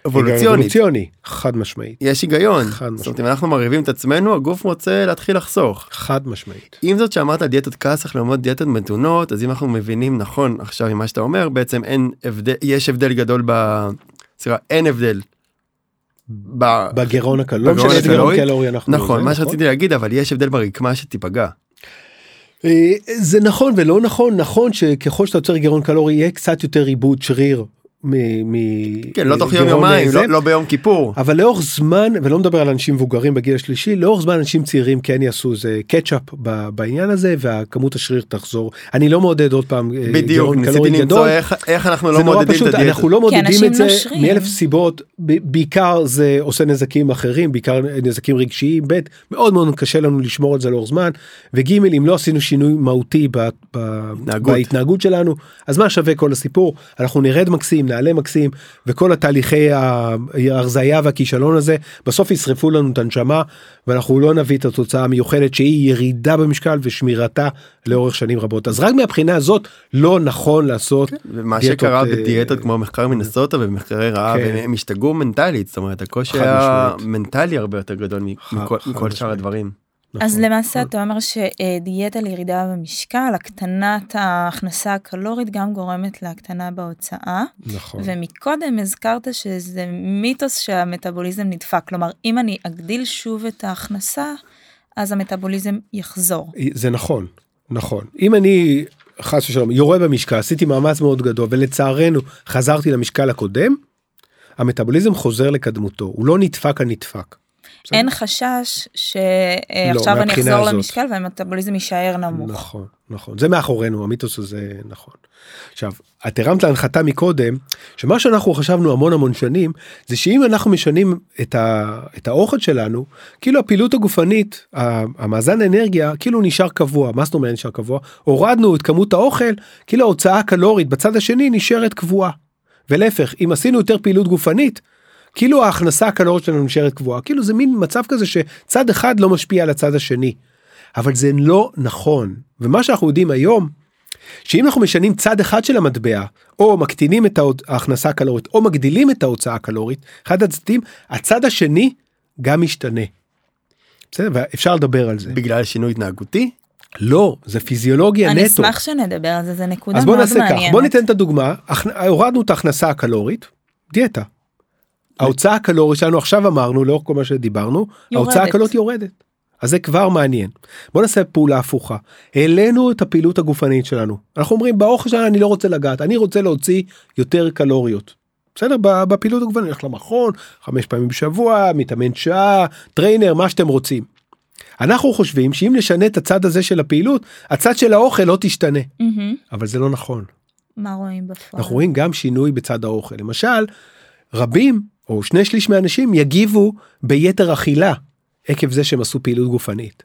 אבולוציונית. אבולוציוני חד משמעית יש היגיון. חד זאת אומרת אם אנחנו מרעיבים את עצמנו הגוף רוצה להתחיל לחסוך. חד משמעית. עם זאת שאמרת דיאטות כסח לעומת דיאטות מתונות אז אם אנחנו מבינים נכון עכשיו ממה שאתה אומר בעצם אין הבדל יש הבדל גדול ב... סליחה אין הבדל. ב- בגירעון הקלורי, לא משנה איזה גירעון הקלורי. קלורי אנחנו... נכון מה שרציתי להגיד אבל יש הבדל ברקמה שתיפגע. אה, זה נכון ולא נכון נכון שככל שאתה יוצר גירעון קלורי יהיה קצת יותר עיבוד שריר. מ- מ- כן לא תוך יום גירעון יומיים. לא- לא ביום כיפור. אבל לאורך זמן ולא מדבר על אנשים מבוגרים בגיל השלישי לאורך זמן אנשים צעירים כן יעשו איזה קטשאפ ב- בעניין הזה והכמות השריר תחזור אני לא מעודד עוד פעם אה, בדיוק גירעון ניסיתי קלורי למצוא. איך איך אנחנו לא מעודדים את פשוט הדיאטה. אנחנו לא מעודדים את זה נושרים. מאלף סיבות ב- בעיקר זה עושה נזקים אחרים בעיקר נזקים רגשיים ב' מאוד מאוד קשה לנו לשמור את זה לאורך זמן וג' אם לא עשינו שינוי מהותי ב- ב- התנהגות. בהתנהגות שלנו אז מה שווה כל הסיפור אנחנו נרד מקסים נעלה מקסים וכל התהליכי ההרזייה והכישלון הזה בסוף ישרפו לנו את הנשמה ואנחנו לא נביא את התוצאה המיוחדת שהיא ירידה במשקל ושמירתה לאורך שנים רבות אז רק מהבחינה הזאת לא נכון לעשות ומה דיאטות, שקרה אה, בדיאטות כמו מחקר מנסוטה ומחקרי רעב כן. הם השתגעו מנטלית זאת אומרת הקושי. המנטלי הרבה יותר גדול מכל- שאר משמעית. הדברים. אז נכון. למעשה אתה אומר שדיאטה לירידה במשקל, הקטנת ההכנסה הקלורית גם גורמת להקטנה בהוצאה. נכון. ומקודם הזכרת שזה מיתוס שהמטאבוליזם נדפק, כלומר אם אני אגדיל שוב את ההכנסה, אז המטאבוליזם יחזור. זה נכון נכון אם אני חס ושלום יורה במשקל עשיתי מאמץ מאוד גדול ולצערנו חזרתי למשקל הקודם. המטאבוליזם חוזר לקדמותו הוא לא נדפק הנדפק. בסדר? אין חשש שעכשיו אני מהבחינה אחזור הזאת. למשקל והמטאבוליזם יישאר נמוך. נכון נכון זה מאחורינו המיתוס הזה נכון. עכשיו את הרמת להנחתה מקודם שמה שאנחנו חשבנו המון המון שנים זה שאם אנחנו משנים את, ה, את האוכל שלנו כאילו הפעילות הגופנית המאזן אנרגיה כאילו נשאר קבוע מה זאת אומרת נשאר קבוע הורדנו את כמות האוכל כאילו ההוצאה הקלורית בצד השני נשארת קבועה. ולהפך אם עשינו יותר פעילות גופנית כאילו ההכנסה הקלורית שלנו נשארת קבועה כאילו זה מין מצב כזה שצד אחד לא משפיע על הצד השני. אבל זה לא נכון ומה שאנחנו יודעים היום שאם אנחנו משנים צד אחד של המטבע או מקטינים את ההכנסה הקלורית או מגדילים את ההוצאה הקלורית אחד הצדדים הצד השני גם משתנה. בסדר ואפשר לדבר על זה בגלל שינוי התנהגותי לא זה פיזיולוגיה אני נטו. אשמח שנדבר על זה, זה נקודה אז בוא מאוד נעשה כך מעניינת. בוא ניתן את הדוגמה הורדנו את ההכנסה הקלורית דיאטה. ההוצאה הקלורית שלנו עכשיו אמרנו לאורך כל מה שדיברנו ההוצאה יורדת. הקלורית יורדת. אז זה כבר מעניין. בוא נעשה פעולה הפוכה. העלינו את הפעילות הגופנית שלנו. אנחנו אומרים באוכל שלנו אני לא רוצה לגעת אני רוצה להוציא יותר קלוריות. בסדר בפעילות הגופנית הולך למכון חמש פעמים בשבוע מתאמן שעה trainer מה שאתם רוצים. אנחנו חושבים שאם נשנה את הצד הזה של הפעילות הצד של האוכל לא תשתנה מהמם. אבל זה לא נכון. מה רואים בפועל? אנחנו רואים גם שינוי בצד האוכל למשל רבים או שני שליש מהאנשים יגיבו ביתר אכילה עקב זה שהם עשו פעילות גופנית.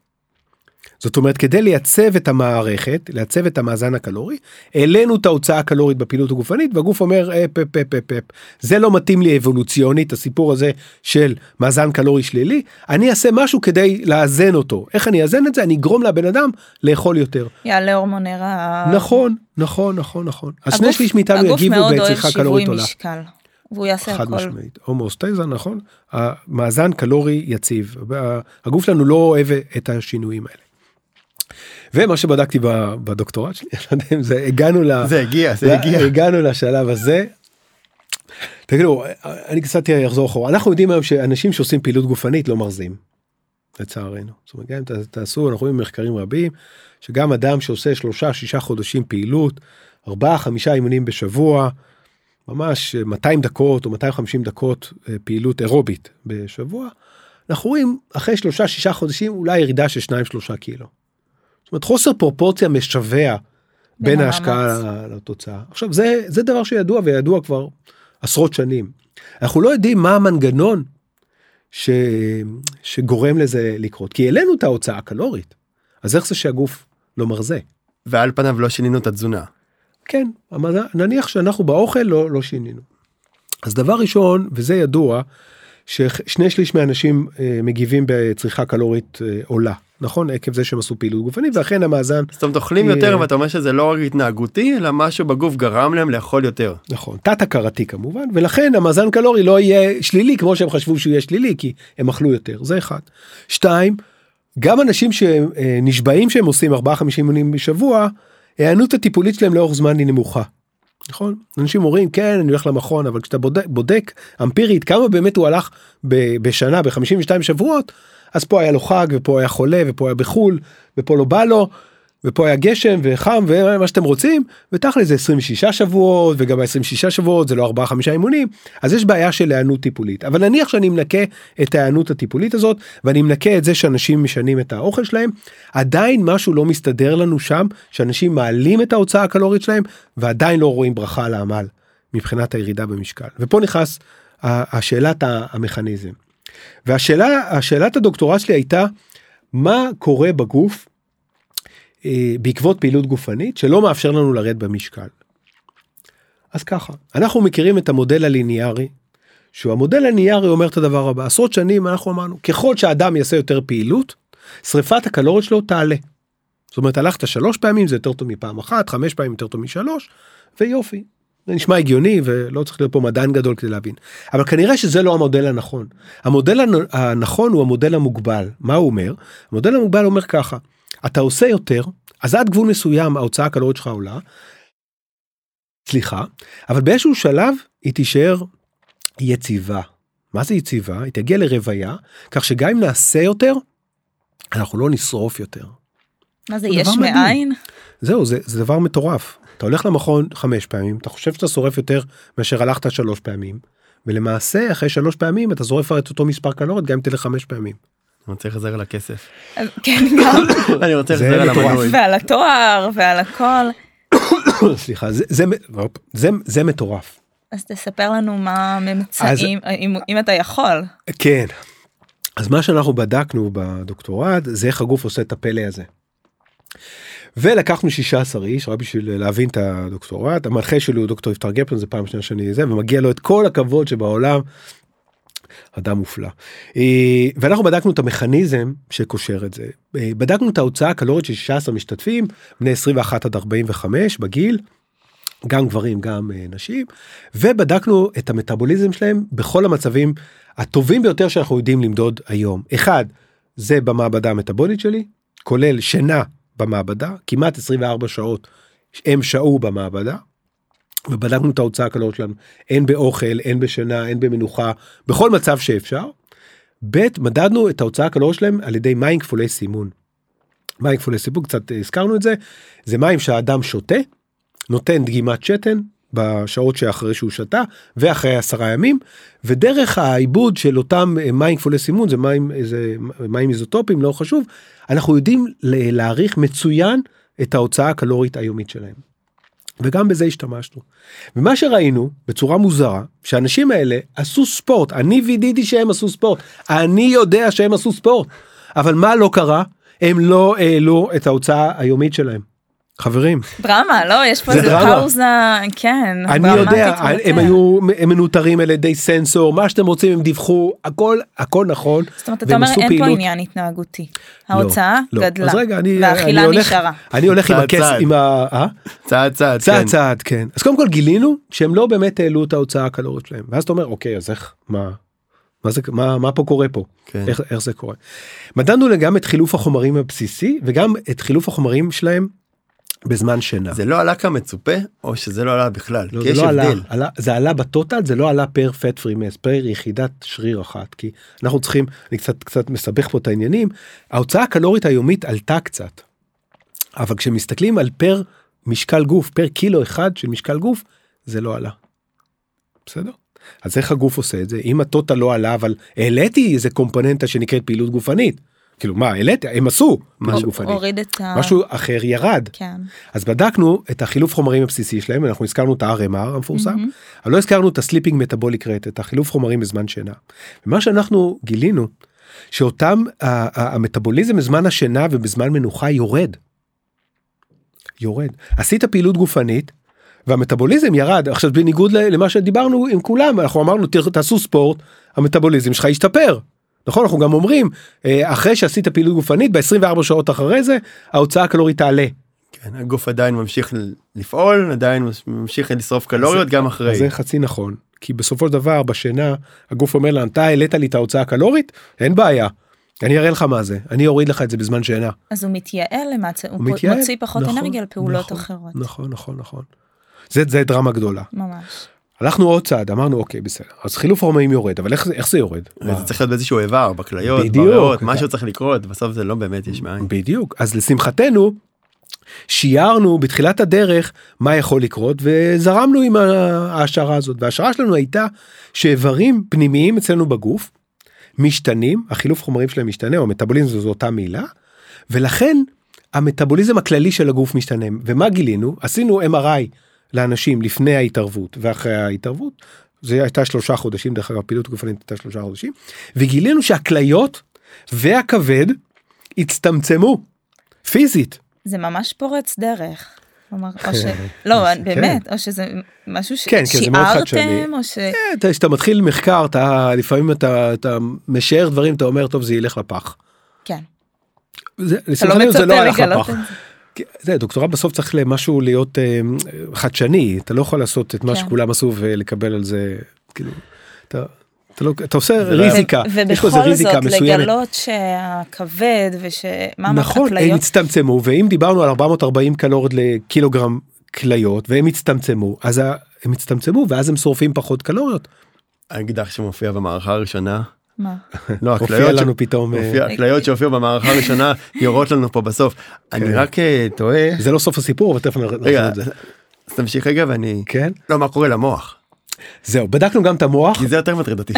זאת אומרת כדי לייצב את המערכת לייצב את המאזן הקלורי העלינו את ההוצאה הקלורית בפעילות הגופנית והגוף אומר אפ אפ אפ אפ אפ זה לא מתאים לי אבולוציונית הסיפור הזה של מאזן קלורי שלילי אני אעשה משהו כדי לאזן אותו איך אני אאזן את זה אני אגרום לבן אדם לאכול יותר יעלה הורמוני רעב. נכון נכון נכון נכון אז שני שליש מאיתנו הגוף יגיבו מאוד אוהב בצריכה שיווי קלורית עולה. והוא יעשה חד הכל. משמעית הומוסטייזה נכון המאזן קלורי יציב הגוף שלנו לא אוהב את השינויים האלה. ומה שבדקתי ב- בדוקטורט שלי אני לא יודע אם זה הגענו ל... זה הגיע זה הגיע. הגענו לשלב הזה. תגידו אני קצת אחזור אחורה אנחנו יודעים היום שאנשים שעושים פעילות גופנית לא מרזים. לצערנו. זאת אומרת גם אם ת- תעשו אנחנו רואים מחקרים רבים שגם אדם שעושה שלושה שישה חודשים פעילות ארבעה חמישה אימונים בשבוע ממש 200 דקות או 250 דקות אה, פעילות אירובית בשבוע אנחנו רואים אחרי שלושה שישה חודשים אולי ירידה של 2-3 קילו. זאת אומרת חוסר פרופורציה משווע בין בין ההשקעה לתוצאה. עכשיו זה זה דבר שידוע וידוע כבר עשרות שנים. אנחנו לא יודעים מה המנגנון ש... שגורם לזה לקרות כי העלינו את ההוצאה הקלורית אז איך זה שהגוף לא מרזה. ועל פניו לא שינינו את התזונה. כן, נניח שאנחנו באוכל לא, לא שינינו. אז דבר ראשון, וזה ידוע, ששני שליש מהאנשים אה, מגיבים בצריכה קלורית אה, עולה, נכון? עקב זה שהם עשו פעילות גופנית, ואכן המאזן, זאת אומרת אוכלים אה, יותר ואתה אומר שזה לא רק התנהגותי אלא משהו בגוף גרם להם לאכול יותר. נכון, תת הכרתי כמובן, ולכן המאזן קלורי לא יהיה שלילי כמו שהם חשבו שהוא יהיה שלילי, כי הם אכלו יותר, זה אחד. שתיים, גם אנשים שנשבעים שהם עושים 4-5 אימונים בשבוע, ההיענות הטיפולית שלהם לאורך זמן היא נמוכה. נכון אנשים אומרים כן אני הולך למכון אבל כשאתה בודק, בודק אמפירית כמה באמת הוא הלך ב, בשנה ב-52 שבועות אז פה היה לו חג ופה היה חולה ופה היה בחול ופה לא בא לו ופה היה גשם וחם ומה שאתם רוצים ותכל'ס זה 26 שבועות וגם ה-26 שבועות זה לא 4-5 אימונים אז יש בעיה של היענות טיפולית אבל נניח שאני מנקה את ההיענות הטיפולית הזאת ואני מנקה את זה שאנשים משנים את האוכל שלהם עדיין משהו לא מסתדר לנו שם שאנשים מעלים את ההוצאה הקלורית שלהם ועדיין לא רואים ברכה על העמל מבחינת הירידה במשקל ופה נכנס השאלת המכניזם. והשאלה השאלת הדוקטורט שלי הייתה מה קורה בגוף בעקבות פעילות גופנית שלא מאפשר לנו לרד במשקל. אז ככה אנחנו מכירים את המודל הליניארי שהוא המודל הליניארי אומר את הדבר הבא עשרות שנים אנחנו אמרנו ככל שאדם יעשה יותר פעילות שריפת הקלוריות שלו תעלה. זאת אומרת הלכת שלוש פעמים זה יותר טוב מפעם אחת חמש פעמים יותר טוב משלוש ויופי. זה נשמע הגיוני ולא צריך להיות פה מדען גדול כדי להבין אבל כנראה שזה לא המודל הנכון המודל הנכון הוא המודל המוגבל מה הוא אומר המודל המוגבל אומר ככה אתה עושה יותר אז עד גבול מסוים ההוצאה הקלורית שלך עולה. סליחה אבל באיזשהו שלב היא תישאר יציבה. מה זה יציבה? היא תגיע לרוויה כך שגם אם נעשה יותר אנחנו לא נשרוף יותר. מה זה יש מאין? זהו זה, זה דבר מטורף. אתה הולך למכון חמש פעמים אתה חושב שאתה שורף יותר מאשר הלכת שלוש פעמים ולמעשה אחרי שלוש פעמים אתה שורף את אותו מספר קלוריות גם אם תלך חמש פעמים. אני רוצה לחזר על הכסף. כן גם. אני רוצה לחזר על המנוי. ועל התואר ועל הכל. סליחה זה, זה, זה, זה מטורף. אז תספר לנו מה הממצאים אם, אם אתה יכול. כן. אז מה שאנחנו בדקנו בדוקטורט זה איך הגוף עושה את הפלא הזה. ולקחנו 16 איש רק בשביל להבין את הדוקטורט המנחה שלי הוא דוקטור יפתר גפלן זה פעם שנייה שאני זה ומגיע לו את כל הכבוד שבעולם אדם מופלא. אה, ואנחנו בדקנו את המכניזם שקושר את זה. אה, בדקנו את ההוצאה הקלורית של 16 משתתפים, בני 21 עד 45 בגיל, גם גברים גם אה, נשים, ובדקנו את המטאבוליזם שלהם בכל המצבים הטובים ביותר שאנחנו יודעים למדוד היום. אחד, זה במעבדה המטאבולית שלי, כולל שינה במעבדה, כמעט 24 שעות הם שהו במעבדה. ובדקנו את ההוצאה הקלורית שלנו הן באוכל הן בשינה הן במנוחה בכל מצב שאפשר. ב' מדדנו את ההוצאה הקלורית שלהם על ידי מים כפולי סימון. מים כפולי סימון קצת הזכרנו את זה זה מים שהאדם שותה נותן דגימת שתן בשעות שאחרי שהוא שתה ואחרי עשרה ימים ודרך העיבוד של אותם מים כפולי סימון זה מים איזה מים איזוטופים לא חשוב אנחנו יודעים להעריך מצוין את ההוצאה הקלורית היומית שלהם. וגם בזה השתמשנו. ומה שראינו בצורה מוזרה שהאנשים האלה עשו ספורט אני וידאתי שהם עשו ספורט אני יודע שהם עשו ספורט אבל מה לא קרה הם לא העלו את ההוצאה היומית שלהם. חברים. דרמה, לא? יש פה איזה פאוזה, כן. אני יודע, הם היו הם מנוטרים על ידי סנסור, מה שאתם רוצים הם דיווחו, הכל, הכל נכון. זאת אומרת, אתה אומר אין פעילות... פה עניין התנהגותי. לא, ההוצאה לא, גדלה, אז רגע, אני, והאכילה אני הולך, נשארה. אני הולך עם הכס, עם ה... אה? צעד צעד, צעד כן. צעד, כן. אז קודם כל גילינו שהם לא באמת העלו את ההוצאה הקלורית שלהם. ואז אתה אומר, אוקיי, אז איך, מה, מה זה מה מה פה קורה פה כן. איך, איך זה קורה. מדדנו גם את חילוף החומרים הבסיסי וגם את חילוף החומרים שלהם בזמן שינה. זה לא עלה כמצופה או שזה לא עלה בכלל? לא, זה לא עלה. עלה, זה עלה בטוטל זה לא עלה פר פט פרי מס פר יחידת שריר אחת כי אנחנו צריכים אני קצת קצת מסבך פה את העניינים ההוצאה הקלורית היומית עלתה קצת. אבל כשמסתכלים על פר משקל גוף פר קילו אחד של משקל גוף זה לא עלה. בסדר? אז איך הגוף עושה את זה אם ה total לא עלה אבל העליתי איזה קומפוננטה שנקראת פעילות גופנית. כאילו מה העליתי הם עשו פעילות גופנית. הוריד את ה... משהו אחר ירד. כן. אז בדקנו את החילוף חומרים הבסיסי שלהם אנחנו הזכרנו את ה-RMR המפורסם מהמם. אבל לא הזכרנו את ה sleeping metabolic rate את החילוף חומרים בזמן שינה. ומה שאנחנו גילינו שאותם המטאבוליזם בזמן השינה ובזמן מנוחה יורד. יורד עשית פעילות גופנית והמטאבוליזם ירד עכשיו בניגוד ל- למה שדיברנו עם כולם אנחנו אמרנו "תר- תעשו ספורט המטאבוליזם שלך ישתפר. נכון אנחנו גם אומרים אה, אחרי שעשית פעילות גופנית ב-24 שעות אחרי זה ההוצאה הקלורית תעלה. כן, הגוף עדיין ממשיך לפעול עדיין ממשיך לשרוף קלוריות גם אחרי. אז זה חצי נכון כי בסופו של דבר בשינה הגוף אומר לה אתה העלית לי את ההוצאה הקלורית אין בעיה. אני אראה לך מה זה אני אוריד לך את זה בזמן שינה. אז הוא מתייעל למעשה, הוא, הוא מתייעל, מוציא פחות נכון, אנרגיה על פעולות נכון, אחרות. נכון נכון נכון. זה, זה דרמה גדולה. ממש. הלכנו עוד צעד אמרנו אוקיי בסדר אז חילוף הרומאים יורד אבל איך זה איך זה יורד. זה? צריך להיות באיזשהו איבר, בכליות. בריאות, משהו צריך לקרות, בסוף זה לא באמת יש מאין. בדיוק אז לשמחתנו שיערנו בתחילת הדרך מה יכול לקרות וזרמנו עם ההשערה הזאת וההשערה שלנו הייתה שאיברים פנימיים אצלנו בגוף משתנים החילוף חומרים שלהם משתנה או המטאבוליזם זו אותה מילה ולכן המטאבוליזם הכללי של הגוף משתנה ומה גילינו עשינו MRI לאנשים לפני ההתערבות ואחרי ההתערבות זה הייתה שלושה חודשים דרך אגב פעילות גופנית הייתה שלושה חודשים וגילינו שהכליות והכבד הצטמצמו פיזית זה ממש פורץ דרך. כלומר, או ש... לא, באמת, או שזה משהו כן, כן. ששיערתם, או ש... אתה- כשאתה מתחיל מחקר אתה לפעמים אתה משער דברים אתה אומר טוב זה ילך לפח. כן. זה, אתה לא מצפה לא הלך לגלות. את זה. זה דוקטורט בסוף צריך למשהו להיות אה, חדשני אתה לא יכול לעשות את מה כן. שכולם עשו ולקבל על זה כאילו אתה, אתה, לא, אתה עושה לא- ריזיקה יש פה איזה ובכל ריזיקה זאת מסוימת. לגלות שהכבד ושמה נכון הם הכליות, הצטמצמו ואם דיברנו על 440 קלוריות לקילוגרם כליות והם הצטמצמו אז ה- הם הצטמצמו ואז הם שורפים פחות קלוריות. האקדח שמופיע במערכה הראשונה, מה? לא הופיע הכליות, לנו פתאום אה, הכליות שהופיעו במערכה הראשונה יורות לנו פה בסוף. אני כן. רק אה, תוהה, זה לא סוף הסיפור אבל תכף נחזור רגע, את זה. אז תמשיך רגע ואני, כן לא מה קורה למוח, זהו בדקנו גם את המוח כי זה יותר מטריד אותי.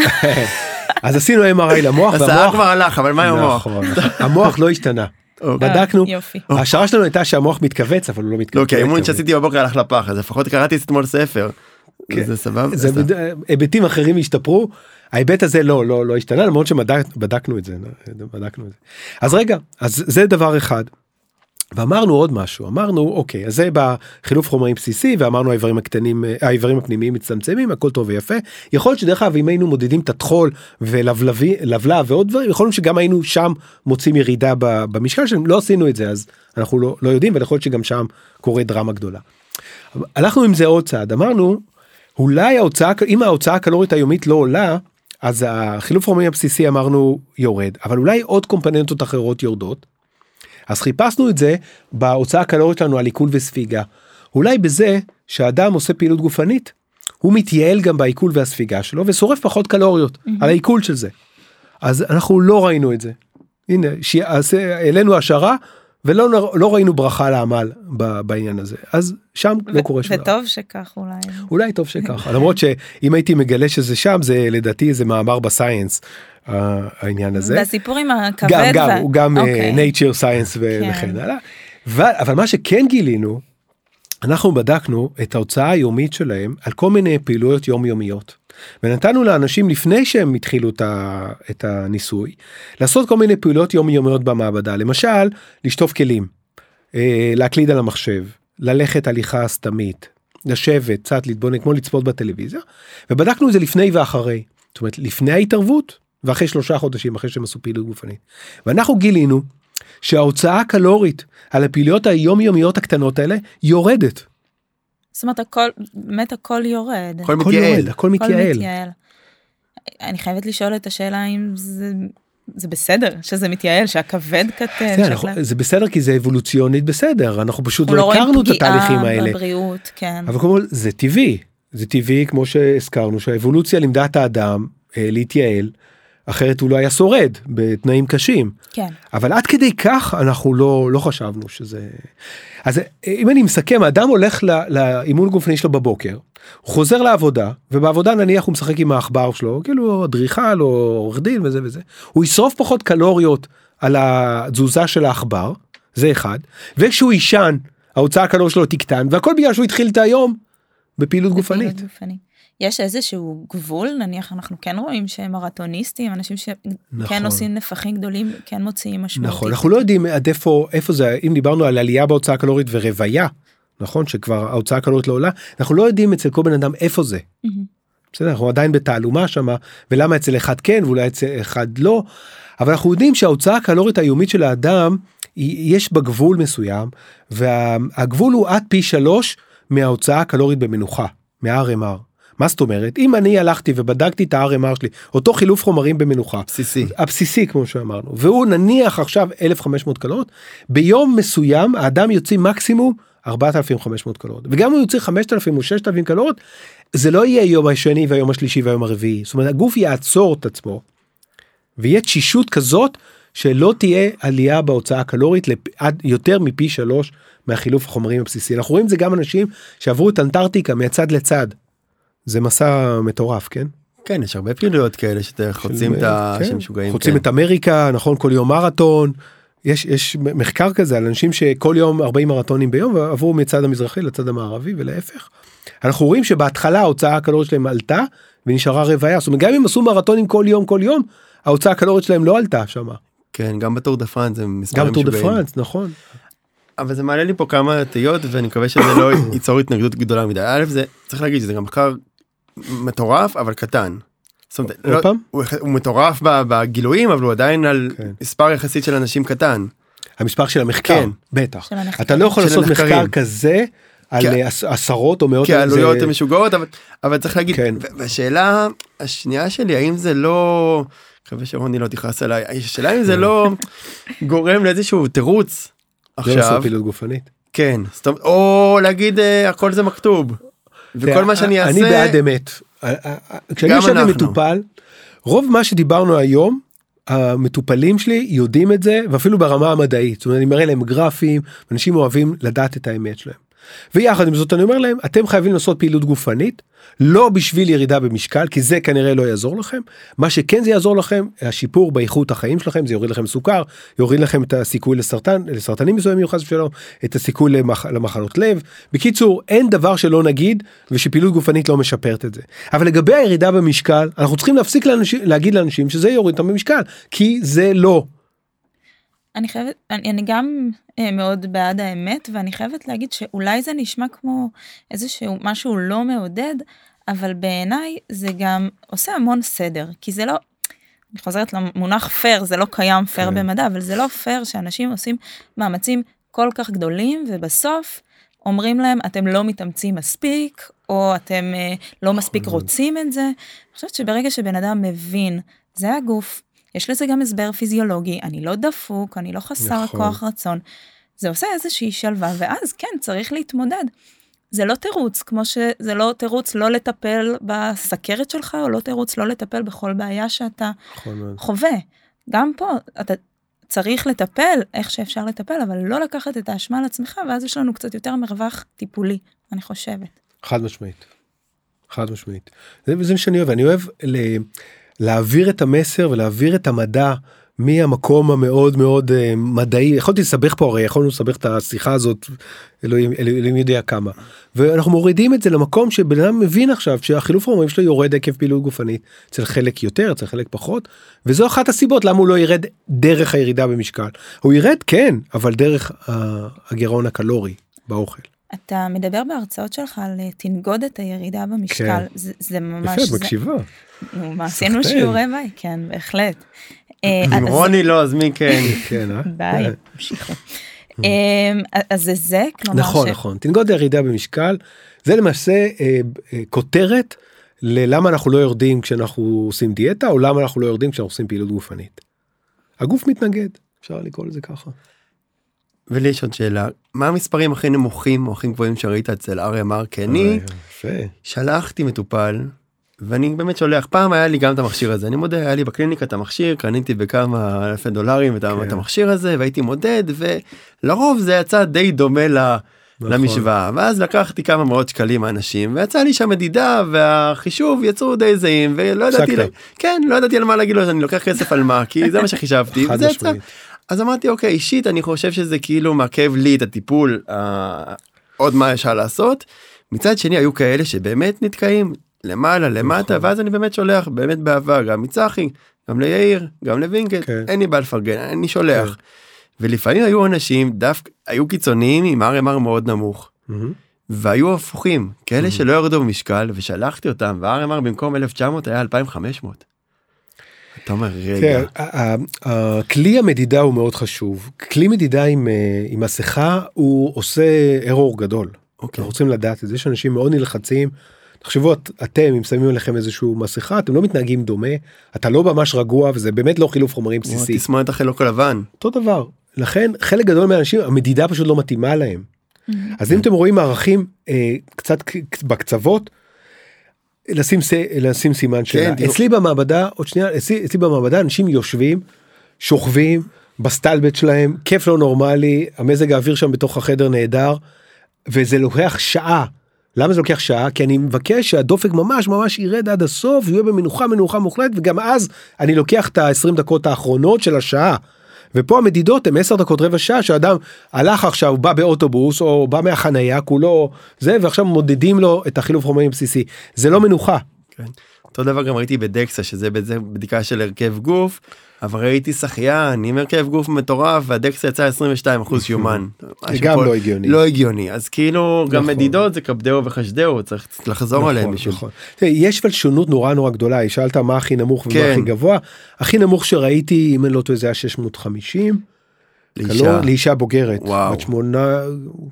אז עשינו MRI למוח השיער כבר הלך, אבל מה עם המוח? נכון. המוח לא השתנה אוקיי. בדקנו. ההשערה שלנו הייתה שהמוח מתכווץ אבל הוא לא מתכווץ. לא, כי האימון שעשיתי בבוקר הלך לפח, אז לפחות קראתי אתמול ספר. זה סבבה? כן. זה סתם. בד- היבטים אחרים השתפרו ההיבט הזה לא לא לא השתנה למרות שבדקנו את זה בדקנו את זה אז רגע אז זה דבר אחד. ואמרנו עוד משהו אמרנו אוקיי אז זה בחילוף חומרים בסיסי ואמרנו האיברים הקטנים אה, האיברים הפנימיים מצטמצמים הכל טוב ויפה יכול להיות שדרך אגב אם היינו מודדים את הטחול ולבלבי לבלב ועוד דברים יכול להיות שגם היינו שם מוצאים ירידה במשקל שלהם לא עשינו את זה אז אנחנו לא, לא יודעים ויכול להיות שגם שם קורה דרמה גדולה. הלכנו עם זה עוד צעד אמרנו אולי ההוצאה אם ההוצאה הקלורית היומית לא עולה אז החילוף הורמוני הבסיסי אמרנו יורד אבל אולי עוד קומפוננטות אחרות יורדות. אז חיפשנו את זה בהוצאה הקלורית שלנו על עיכול וספיגה. אולי בזה שאדם עושה פעילות גופנית הוא מתייעל גם בעיכול והספיגה שלו ושורף פחות קלוריות על העיכול של זה. אז אנחנו לא ראינו את זה. הנה העלינו השערה ולא לא ראינו ברכה לעמל בעניין הזה אז שם לא ו- קורה שום דבר. וטוב שכך אולי. אולי טוב שככה למרות שאם הייתי מגלה שזה שם זה לדעתי איזה מאמר בסייאנס העניין הזה. והסיפור עם הכבד. גם גם וה- הוא גם אה, אוקיי. ו- כן. וכן הלאה. אבל מה שכן גילינו אנחנו בדקנו את ההוצאה היומית שלהם על כל מיני פעילויות יומיומיות. ונתנו לאנשים לפני שהם התחילו את, הניסוי לעשות כל מיני פעילויות יומיומיות במעבדה. למשל לשטוף כלים אה, להקליד על המחשב ללכת הליכה סתמית לשבת קצת להתבונן כמו לצפות בטלוויזיה. ובדקנו את זה לפני ואחרי. זאת אומרת לפני ההתערבות ואחרי שלושה חודשים אחרי שהם עשו פעילות גופנית. ואנחנו גילינו שההוצאה הקלורית על הפעילויות היומיומיות הקטנות האלה יורדת זאת אומרת הכל באמת הכל יורד. הכל מתייעל. הכל מתייעל מתייעל. אני חייבת לשאול את השאלה אם זה זה בסדר שזה מתייעל שהכבד קטן. זה, אנחנו, זה בסדר כי זה אבולוציונית בסדר אנחנו פשוט לא רואים הכרנו את התהליכים האלה בבריאות כן. אבל קודם כל זה טבעי זה טבעי כמו שהזכרנו שהאבולוציה לימדה את האדם אה, להתייעל אחרת הוא לא היה שורד בתנאים קשים כן. אבל עד כדי כך אנחנו לא לא חשבנו שזה אז אם אני מסכם האדם הולך ל- לאימון גופני שלו בבוקר הוא חוזר לעבודה ובעבודה נניח הוא משחק עם העכבר שלו כאילו אדריכל או עורך דין וזה וזה הוא ישרוף פחות קלוריות על התזוזה של העכבר זה אחד וכשהוא יישן ההוצאה הקלורית שלו תקטן והכל בגלל שהוא התחיל את היום בפעילות גופנית. גופנית. יש איזשהו גבול נניח אנחנו כן רואים שהם מרתוניסטים אנשים שכן נכון. עושים נפחים גדולים כן מוציאים משמעותית. נכון אנחנו לא יודעים עד איפה איפה זה אם דיברנו על עלייה בהוצאה הקלורית ורוויה נכון שכבר ההוצאה הקלורית לא עולה אנחנו לא יודעים אצל כל בן אדם איפה זה. מהמם. בסדר אנחנו עדיין בתעלומה שמה ולמה אצל אחד כן ואולי אצל אחד לא אבל אנחנו יודעים שההוצאה הקלורית היומית של האדם יש בה גבול מסוים והגבול הוא עד פי שלוש מההוצאה הקלורית במנוחה מה-RMR. מה זאת אומרת אם אני הלכתי ובדקתי את ה-RMR שלי אותו חילוף חומרים במנוחה בסיסי. הבסיסי כמו שאמרנו והוא נניח עכשיו 1500 קלוריות ביום מסוים האדם יוציא מקסימום 4,500 קלוריות וגם הוא יוצא 5,000 או 6,000 קלוריות זה לא יהיה יום השני והיום השלישי והיום הרביעי זאת אומרת הגוף יעצור את עצמו. ויהיה תשישות כזאת שלא תהיה עלייה בהוצאה הקלורית עד יותר מפי שלוש מהחילוף החומרים הבסיסי אנחנו רואים את זה גם אנשים שעברו את אנטארקטיקה מצד לצד. זה מסע מטורף כן. כן יש הרבה פעילויות כאלה שאתה חוצים את ה... כן, שמשוגעים. חוצים כן. את אמריקה נכון כל יום מרתון. יש יש מחקר כזה על אנשים שכל יום 40 מרתונים ביום ועברו מצד המזרחי לצד המערבי ולהפך. אנחנו רואים שבהתחלה ההוצאה הקלורית שלהם עלתה ונשארה רוויה זאת אומרת גם אם עשו מרתונים כל יום כל יום ההוצאה הקלורית שלהם לא עלתה שם. כן גם בטור דה פרנס זה מספרים גם טור דה. פרנס נכון. אבל זה מעלה לי פה כמה תהיות ואני מקווה שזה לא ייצור התנגדות גדולה מדי. א' זה צריך להגיד שזה גם מחקר מטורף אבל קטן. זאת אומרת, עוד לא- פעם? הוא הוא מטורף ב- בגילויים אבל הוא עדיין על כן. מספר יחסית של אנשים קטן. המספר של המחקר כן. בטח של המחקר. אתה לא יכול לעשות מחקר הנחקרים. כזה על כי- אה, עש- עשרות או מאות כי העלויות זה- הן משוגעות אבל אבל צריך להגיד כן. והשאלה השנייה שלי האם זה לא מקווה שרוני לא תכעס עליי השאלה אם זה לא גורם לאיזשהו תירוץ לא לעשות עכשיו פעילות גופנית. כן או להגיד אה, הכל זה מכתוב. וכל מה שאני אעשה אני בעד אמת. אה, אה, אה, כשאני יושב עם. מטופל רוב מה שדיברנו היום המטופלים שלי יודעים את זה ואפילו ברמה המדעית זאת אומרת אני מראה להם גרפים אנשים אוהבים לדעת את האמת שלהם. ויחד עם זאת אני אומר להם אתם חייבים לעשות פעילות גופנית לא בשביל ירידה במשקל כי זה כנראה לא יעזור לכם מה שכן זה יעזור לכם השיפור באיכות החיים שלכם זה יוריד לכם סוכר יוריד לכם את הסיכוי לסרטן לסרטנים מסוימים חס ושלום את הסיכוי למח, למחלות לב בקיצור אין דבר שלא נגיד ושפעילות גופנית לא משפרת את זה אבל לגבי הירידה במשקל אנחנו צריכים להפסיק לאנשים, להגיד לאנשים שזה יוריד אותם במשקל כי זה לא. אני חייבת, אני, אני גם אה, מאוד בעד האמת, ואני חייבת להגיד שאולי זה נשמע כמו איזשהו משהו לא מעודד, אבל בעיניי זה גם עושה המון סדר, כי זה לא, אני חוזרת למונח פייר, זה לא קיים פייר כן. במדע, אבל זה לא פייר שאנשים עושים מאמצים כל כך גדולים, ובסוף אומרים להם, אתם לא מתאמצים מספיק, או אתם אה, לא מספיק רוצים את זה. אני חושבת שברגע שבן אדם מבין, זה הגוף, יש לזה גם הסבר פיזיולוגי, אני לא דפוק, אני לא חסר נכון. כוח רצון. זה עושה איזושהי שלווה, ואז כן, צריך להתמודד. זה לא תירוץ, כמו שזה לא תירוץ לא לטפל בסכרת שלך, או לא תירוץ לא לטפל בכל בעיה שאתה נכון. חווה. גם פה, אתה צריך לטפל איך שאפשר לטפל, אבל לא לקחת את האשמה על עצמך, ואז יש לנו קצת יותר מרווח טיפולי, אני חושבת. חד משמעית. חד משמעית. זה, זה מה שאני אוהב, אני אוהב ל, להעביר את המסר ולהעביר את המדע מהמקום המאוד מאוד uh, מדעי, יכולתי לסבך פה הרי יכולנו לסבך את השיחה הזאת, אלוהים, אלוהים יודע כמה. ואנחנו מורידים את זה למקום שבן אדם מבין עכשיו שהחילוף ההורמונים שלו יורד עקב פעילות גופנית, אצל חלק יותר, אצל חלק פחות, וזו אחת הסיבות למה הוא לא ירד דרך הירידה במשקל. הוא ירד כן, אבל דרך הגירעון הקלורי באוכל. אתה מדבר בהרצאות שלך על אה, תנגוד את הירידה במשקל, כן. זה, זה ממש... יפה, את מקשיבה. מה, עשינו. שיעורי בית, כן, בהחלט. אה, אם רוני לא אז מי כן. כן, אה? די, המשיכו. אמ, אז זה זה, כלומר, נכון ש- נכון תנגוד הירידה במשקל זה למעשה אה, אה, כותרת ללמה אנחנו לא יורדים כשאנחנו עושים דיאטה או למה אנחנו לא יורדים כשאנחנו עושים פעילות גופנית. הגוף מתנגד אפשר לקרוא לזה ככה. ולי יש עוד שאלה מה המספרים הכי נמוכים או הכי גבוהים שראית אצל אריה מר כי אני אה. שלחתי מטופל ואני באמת שולח פעם היה לי גם את המכשיר הזה אני מודה היה לי בקליניקה את המכשיר קניתי בכמה אלפי דולרים את כן. המכשיר הזה והייתי מודד ולרוב זה יצא די דומה ל... נכון. למשוואה ואז לקחתי כמה מאות שקלים מאנשים ויצא לי שם מדידה והחישוב יצאו די זהים ולא ידעתי הפסקת. כן לא ידעתי על מה להגיד לו שאני לוקח כסף על מה כי זה מה שחישבתי וזה יצא. אז אמרתי אוקיי אישית אני חושב שזה כאילו מעכב לי את הטיפול אה, עוד מה אפשר לעשות. מצד שני היו כאלה שבאמת נתקעים למעלה למטה נכון. ואז אני באמת שולח באמת באהבה גם מצחי גם ליאיר גם לווינקט כן. אין לי בעיה לפרגן אני שולח. ולפעמים היו אנשים דווקא היו קיצוניים עם RMR מאוד נמוך מהמם. והיו הפוכים כאלה שלא ירדו במשקל ושלחתי אותם וה-RMR במקום 1900 היה 2500. אתה אומר רגע הכלי המדידה הוא מאוד חשוב כלי מדידה עם אה, עם מסכה הוא עושה ארור גדול. אוקיי. אנחנו רוצים לדעת את זה יש אנשים מאוד נלחצים. תחשבו את- אתם אם שמים עליכם איזשהו מסכה אתם לא מתנהגים דומה אתה לא ממש רגוע וזה באמת לא חילוף חומרים בסיסי. תסמונת החלוק הלבן אותו דבר לכן חלק גדול מהאנשים המדידה פשוט לא מתאימה להם. אז אם אתם רואים מערכים אה, קצת בקצוות. לשים, ס- לשים סימן שאלה. תראו. אצלי במעבדה, עוד שנייה, אצלי, אצלי במעבדה אנשים יושבים, שוכבים, בסטלבט שלהם, כיף לא נורמלי, המזג האוויר שם בתוך החדר נהדר, וזה לוקח שעה. למה זה לוקח שעה? כי אני מבקש שהדופק ממש ממש ירד עד הסוף, ויהיה במנוחה מנוחה מוחלטת, וגם אז אני לוקח את ה-20 דקות האחרונות של השעה. ופה המדידות הם 10 דקות רבע שעה שאדם הלך עכשיו בא באוטובוס או בא מהחנייה כולו זה ועכשיו מודדים לו את החילוף חומרים הבסיסי זה לא מנוחה. כן. אותו דבר גם ראיתי בדקסה שזה בדיקה של הרכב גוף אבל ראיתי שחיין עם הרכב גוף מטורף והדקסה יצא 22 אחוז שומן. גם לא הגיוני. לא הגיוני אז כאילו גם נכון. מדידות זה כבדאו וחשדהו צריך לחזור עליהם נכון, בשביל. נכון. תראה, יש אבל שונות נורא נורא גדולה שאלת מה הכי נמוך ומה כן. הכי גבוה הכי נמוך שראיתי אם אני לא טועה זה היה 650 לאישה. לא, לאישה בוגרת וואו. בת שמונה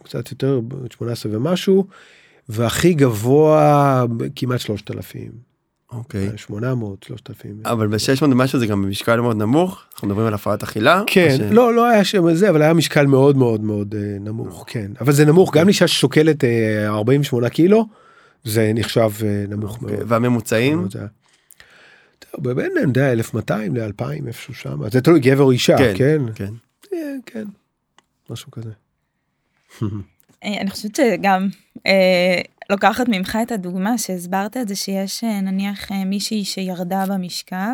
קצת יותר בת 18 ומשהו והכי גבוה כמעט 3,000 אוקיי. 800 3,000. אבל ב-600 ומשהו זה גם במשקל מאוד נמוך אנחנו מדברים על הפרעת אכילה. כן, ש- לא, לא היה שם זה, אבל היה משקל מאוד מאוד מאוד אה, נמוך, כן. אבל זה נמוך, גם אישה ששוקלת אה, 48 קילו, זה נחשב אה, נמוך אוקיי, מאוד. והממוצעים באמת, אני יודע, 1200 ל-2000 איפשהו שם, זה תלוי גבר או אישה, כן כן? כן. אה, כן, משהו כזה. אה, אני חושבת שגם אה, לוקחת ממך את הדוגמה שהסברת את זה שיש אה, נניח אה, מישהי שירדה במשקל.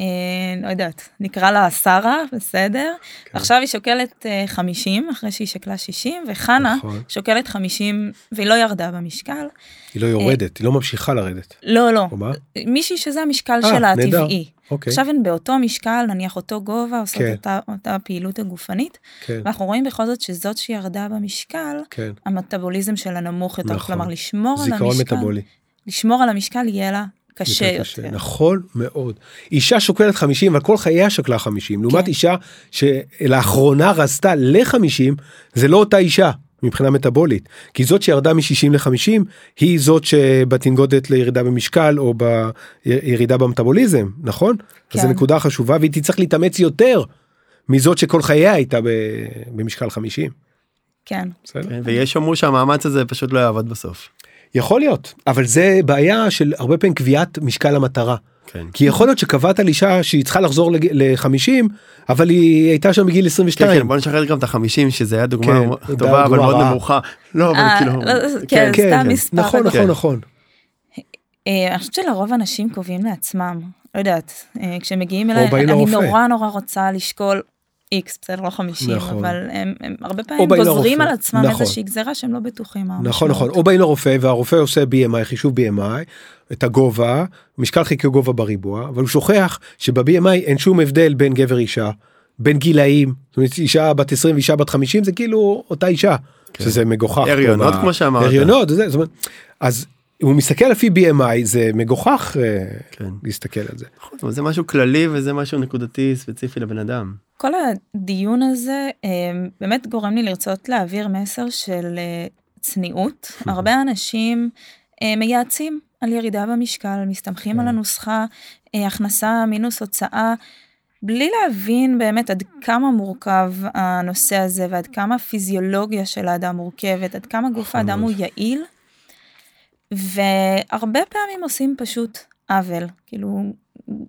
אה, לא יודעת, נקרא לה שרה, בסדר? כן. עכשיו היא שוקלת אה, 50 אחרי שהיא שקלה 60 וחנה נכון. שוקלת 50 והיא לא ירדה במשקל. היא לא יורדת, היא לא ממשיכה לרדת. לא, לא. או מה? מישהי שזה המשקל אה, שלה. הטבעי. אוקיי, עכשיו הן באותו משקל, נניח אותו גובה, עושות כן. אותה, אותה פעילות הגופנית, כן, ואנחנו רואים בכל זאת שזאת שירדה במשקל, כן. המטאבוליזם שלה נמוך יותר, נכון. כלומר לשמור על זיכרון המשקל, מטאבולי. לשמור על המשקל יהיה לה קשה יותר יותר. נכון מאוד. אישה שוקלת 50 אבל כל חייה שקלה 50 לעומת כן. אישה שלאחרונה רזתה ל-50 זה לא אותה אישה מבחינה מטאבולית כי זאת שירדה מ-60 ל-50 היא זאת שבתנגודת לירידה במשקל או בירידה במטאבוליזם נכון? אז זו כן. נקודה חשובה והיא תצטרך להתאמץ יותר מזאת שכל חייה הייתה במשקל 50. כן. בסדר? כן, ויש שאמרו שהמאמץ הזה פשוט לא יעבוד בסוף. יכול להיות אבל זה בעיה של הרבה פעמים קביעת משקל המטרה. כן. כי יכול להיות שקבעת על אישה שהיא צריכה לחזור ל-50 אבל היא הייתה שם בגיל כן, 22. כן, בוא נשחרר גם את החמישים שזה היה דוגמה כן, טובה אבל מאוד. נמוכה. לא אבל אה, כאילו. לא, כן, סתם מספר. נכון. נכון כן. נכון. אה, אני חושבת שלרוב אנשים קובעים לעצמם, לא יודעת, אה, כשמגיעים אליי, אני. נורא נורא רוצה לשקול איקס, בסדר, לא 50, נכון. אבל הם הם הרבה פעמים גוזרים. על עצמם נכון. איזושהי גזרה שהם לא בטוחים. נכון נכון. או באים לרופא והרופא עושה BMI חישוב BMI את הגובה משקל חלקי גובה בריבוע אבל הוא שוכח שב-BMI אין שום הבדל בין גבר אישה בין גילאים זאת אומרת אישה בת 20 ואישה בת 50 זה כאילו אותה אישה שזה מגוחך. הריונות, כמו שאמרת. הריונות זה, זאת אומרת, אז הוא מסתכל לפי BMI זה מגוחך אה, כן. להסתכל על זה. נכון, זה משהו כללי וזה משהו נקודתי ספציפי לבן אדם. כל הדיון הזה אה, באמת גורם לי לרצות להעביר מסר של אה, צניעות. הרבה אנשים מייעצים על ירידה במשקל, מסתמכים על כן. הנוסחה הכנסה מינוס הוצאה, בלי להבין באמת עד כמה מורכב הנושא הזה ועד כמה הפיזיולוגיה של האדם מורכבת, עד כמה גוף נכון האדם הוא. יעיל. והרבה פעמים עושים פשוט עוול, כאילו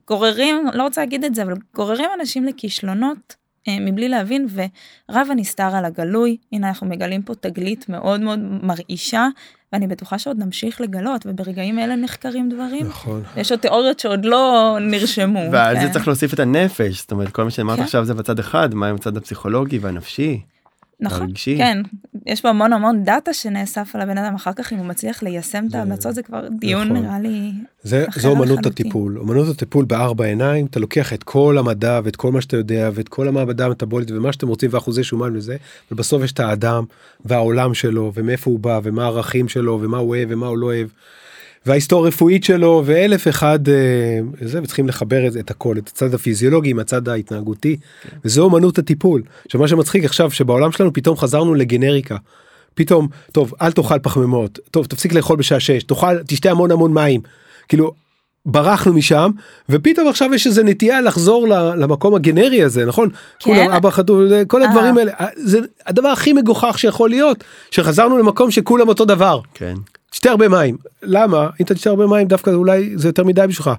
גוררים, לא רוצה להגיד את זה, אבל גוררים אנשים לכישלונות אה, מבלי להבין, ורב הנסתר על הגלוי, הנה אנחנו מגלים פה תגלית מאוד מאוד מרעישה, ואני בטוחה שעוד נמשיך לגלות, וברגעים אלה נחקרים דברים. נכון. יש עוד תיאוריות שעוד לא נרשמו. ועל כן. זה צריך להוסיף את הנפש זאת אומרת כל מה שאמרת כן. עכשיו זה בצד אחד מה עם הצד הפסיכולוגי והנפשי. נכון, הרגשי. כן, יש פה המון המון דאטה שנאסף על הבן אדם אחר כך אם הוא מצליח ליישם את ההמלצות זה כבר דיון נכון. נראה לי זה, אחר זו אומנות. הטיפול, אומנות הטיפול בארבע עיניים, אתה לוקח את כל המדע ואת כל מה שאתה יודע ואת כל המעבדה המטבולית ומה שאתם רוצים ואחוזי שומן וזה, ובסוף יש את האדם והעולם שלו ומאיפה הוא בא ומה הערכים שלו ומה הוא אוהב ומה הוא לא אוהב. וההיסטוריה הרפואית שלו ואלף אחד אה, זה וצריכים לחבר את, את הכל את הצד הפיזיולוגי עם הצד ההתנהגותי וזו אומנות הטיפול. עכשיו מה שמצחיק עכשיו שבעולם שלנו פתאום חזרנו לגנריקה. פתאום טוב אל תאכל פחמימות טוב תפסיק לאכול בשעה 6 תאכל תשתה המון המון מים כאילו ברחנו משם ופתאום עכשיו יש איזה נטייה לחזור ל- למקום הגנרי הזה נכון כן. כולם אבא חתול כל אה. הדברים האלה זה הדבר הכי מגוחך שיכול להיות שחזרנו למקום שכולם אותו דבר כן. תשתה הרבה מים למה אם אתה תשתה הרבה מים דווקא אולי זה יותר מדי בשבילך.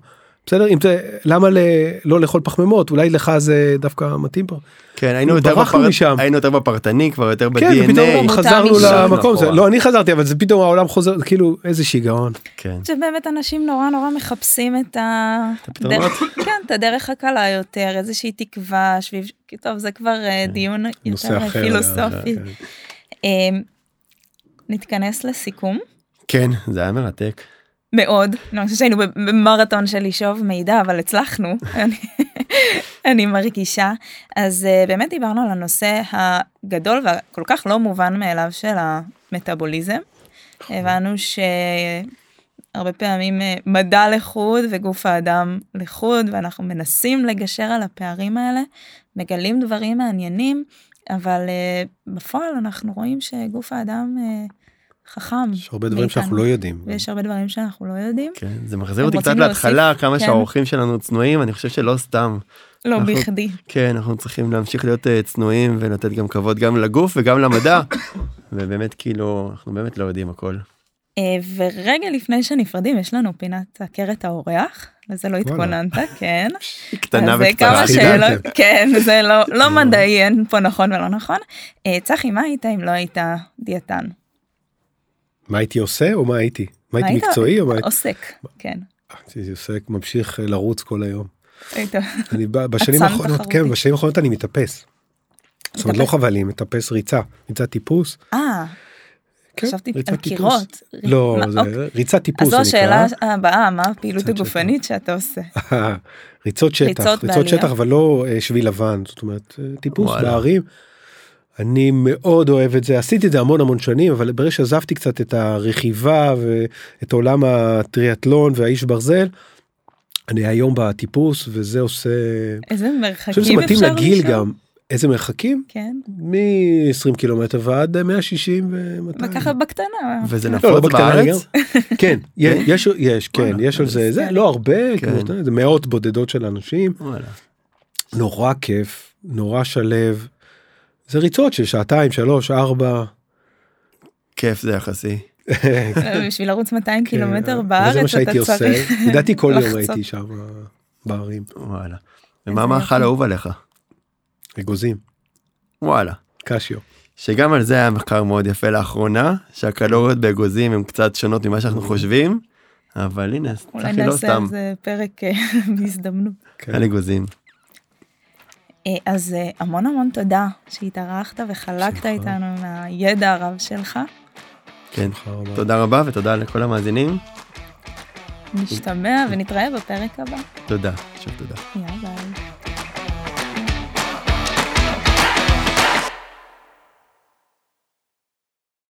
בסדר אם זה למה ל, לא לאכול פחמימות אולי לך זה דווקא מתאים פה. כן, היינו יותר, בפרט, משם. היינו יותר בפרטני, כבר יותר כן ופתאום ב-DNA. חזרנו. למקום הזה אחורה. לא אני חזרתי אבל זה פתאום העולם חוזר כאילו איזה שיגעון. כן. שבאמת אנשים נורא נורא מחפשים את ה... דרך- כן, את הדרך הקלה יותר, איזושהי תקווה סביב... טוב, זה כבר אה, דיון נושא יותר אחר. פילוסופי. כן. אה, נתכנס לסיכום. כן, זה היה מרתק. מאוד, אני חושבת שהיינו במרתון של לשאוב מידע, אבל הצלחנו, אני, אני מרגישה. אז uh, באמת דיברנו על הנושא הגדול והכל כך לא מובן מאליו של המטאבוליזם. הבנו שהרבה פעמים uh, מדע לחוד וגוף האדם לחוד, ואנחנו מנסים לגשר על הפערים האלה, מגלים דברים מעניינים, אבל uh, בפועל אנחנו רואים שגוף האדם uh, חכם. יש הרבה דברים מאיתנו. שאנחנו לא יודעים. ויש הרבה דברים שאנחנו לא יודעים. כן, זה מחזיר אותי קצת להוסיף? להתחלה, כמה כן. שהאורחים שלנו צנועים, אני חושב שלא סתם. לא אנחנו- בכדי. כן, אנחנו צריכים להמשיך להיות אה, צנועים ולתת גם כבוד גם לגוף וגם למדע. ובאמת כאילו, אנחנו באמת לא יודעים הכל. אה, ורגע לפני שנפרדים יש לנו פינת את האורח, לזה לא התכוננת, כן. קטנה אז. כמה חידדתם. שאלות, כן, זה לא- לא מדעי, אין פה נכון ולא נכון. אה, צחי, מה היית אם לא היית דיאטן? מה הייתי עושה או מה הייתי? מה הייתי היית מקצועי או מה הייתי? עוסק, כן. הייתי עושה ממשיך אה, לרוץ כל היום. היית אני בשנים האחרונות. כן בשנים האחרונות אני מטפס. זאת אומרת לא? חבלים מטפס ריצה ריצת טיפוס. אה, כן, חשבתי על. קירות. לא זה אוקיי. ריצת טיפוס אז זו. השאלה הבאה, מה הפעילות הגופנית שאתה עושה? ריצות שטח ריצות? שטח אבל לא אה, שביל לבן זאת אומרת אה, טיפוס. בערים. אני מאוד אוהב את זה עשיתי את זה המון המון שנים אבל ברגע שעזבתי קצת את הרכיבה ואת עולם הטריאטלון והאיש ברזל. אני היום בטיפוס וזה עושה. איזה מרחקים אפשר מתאים לגיל לשאול? גם. איזה מרחקים? כן, מ-20 קילומטר ועד 160 ו-200. וככה בקטנה. וזה לא, לא נפוץ בקטנה בארץ? כן, יש, יש, יש, כן, יש על זה, זה לא הרבה, כן. זה מאות בודדות של אנשים. נורא כיף, נורא שלב, זה ריצות של שעתיים, שלוש, ארבע. כיף זה יחסי. בשביל לרוץ 200 קילומטר כן, בארץ מה שהייתי אתה עושה, צריך לדעתי כל יום. הייתי שם בערים, וואלה. ומה יופי. האהוב עליך? אגוזים, וואלה. קשיו. שגם על זה היה מחקר מאוד יפה לאחרונה, שהקלוריות באגוזים הן קצת שונות ממה שאנחנו חושבים, אבל הנה, אולי צחי לא נעשה סתם, על זה פרק אה, בהזדמנות. כן. על אגוזים. אה, אז אה, המון המון תודה שהתארחת וחלקת בשמחה. איתנו מהידע הרב שלך. כן. רבה. תודה רבה ותודה לכל המאזינים. נשתמע ונתראה בפרק הבא. תודה. שוב תודה. יאללה.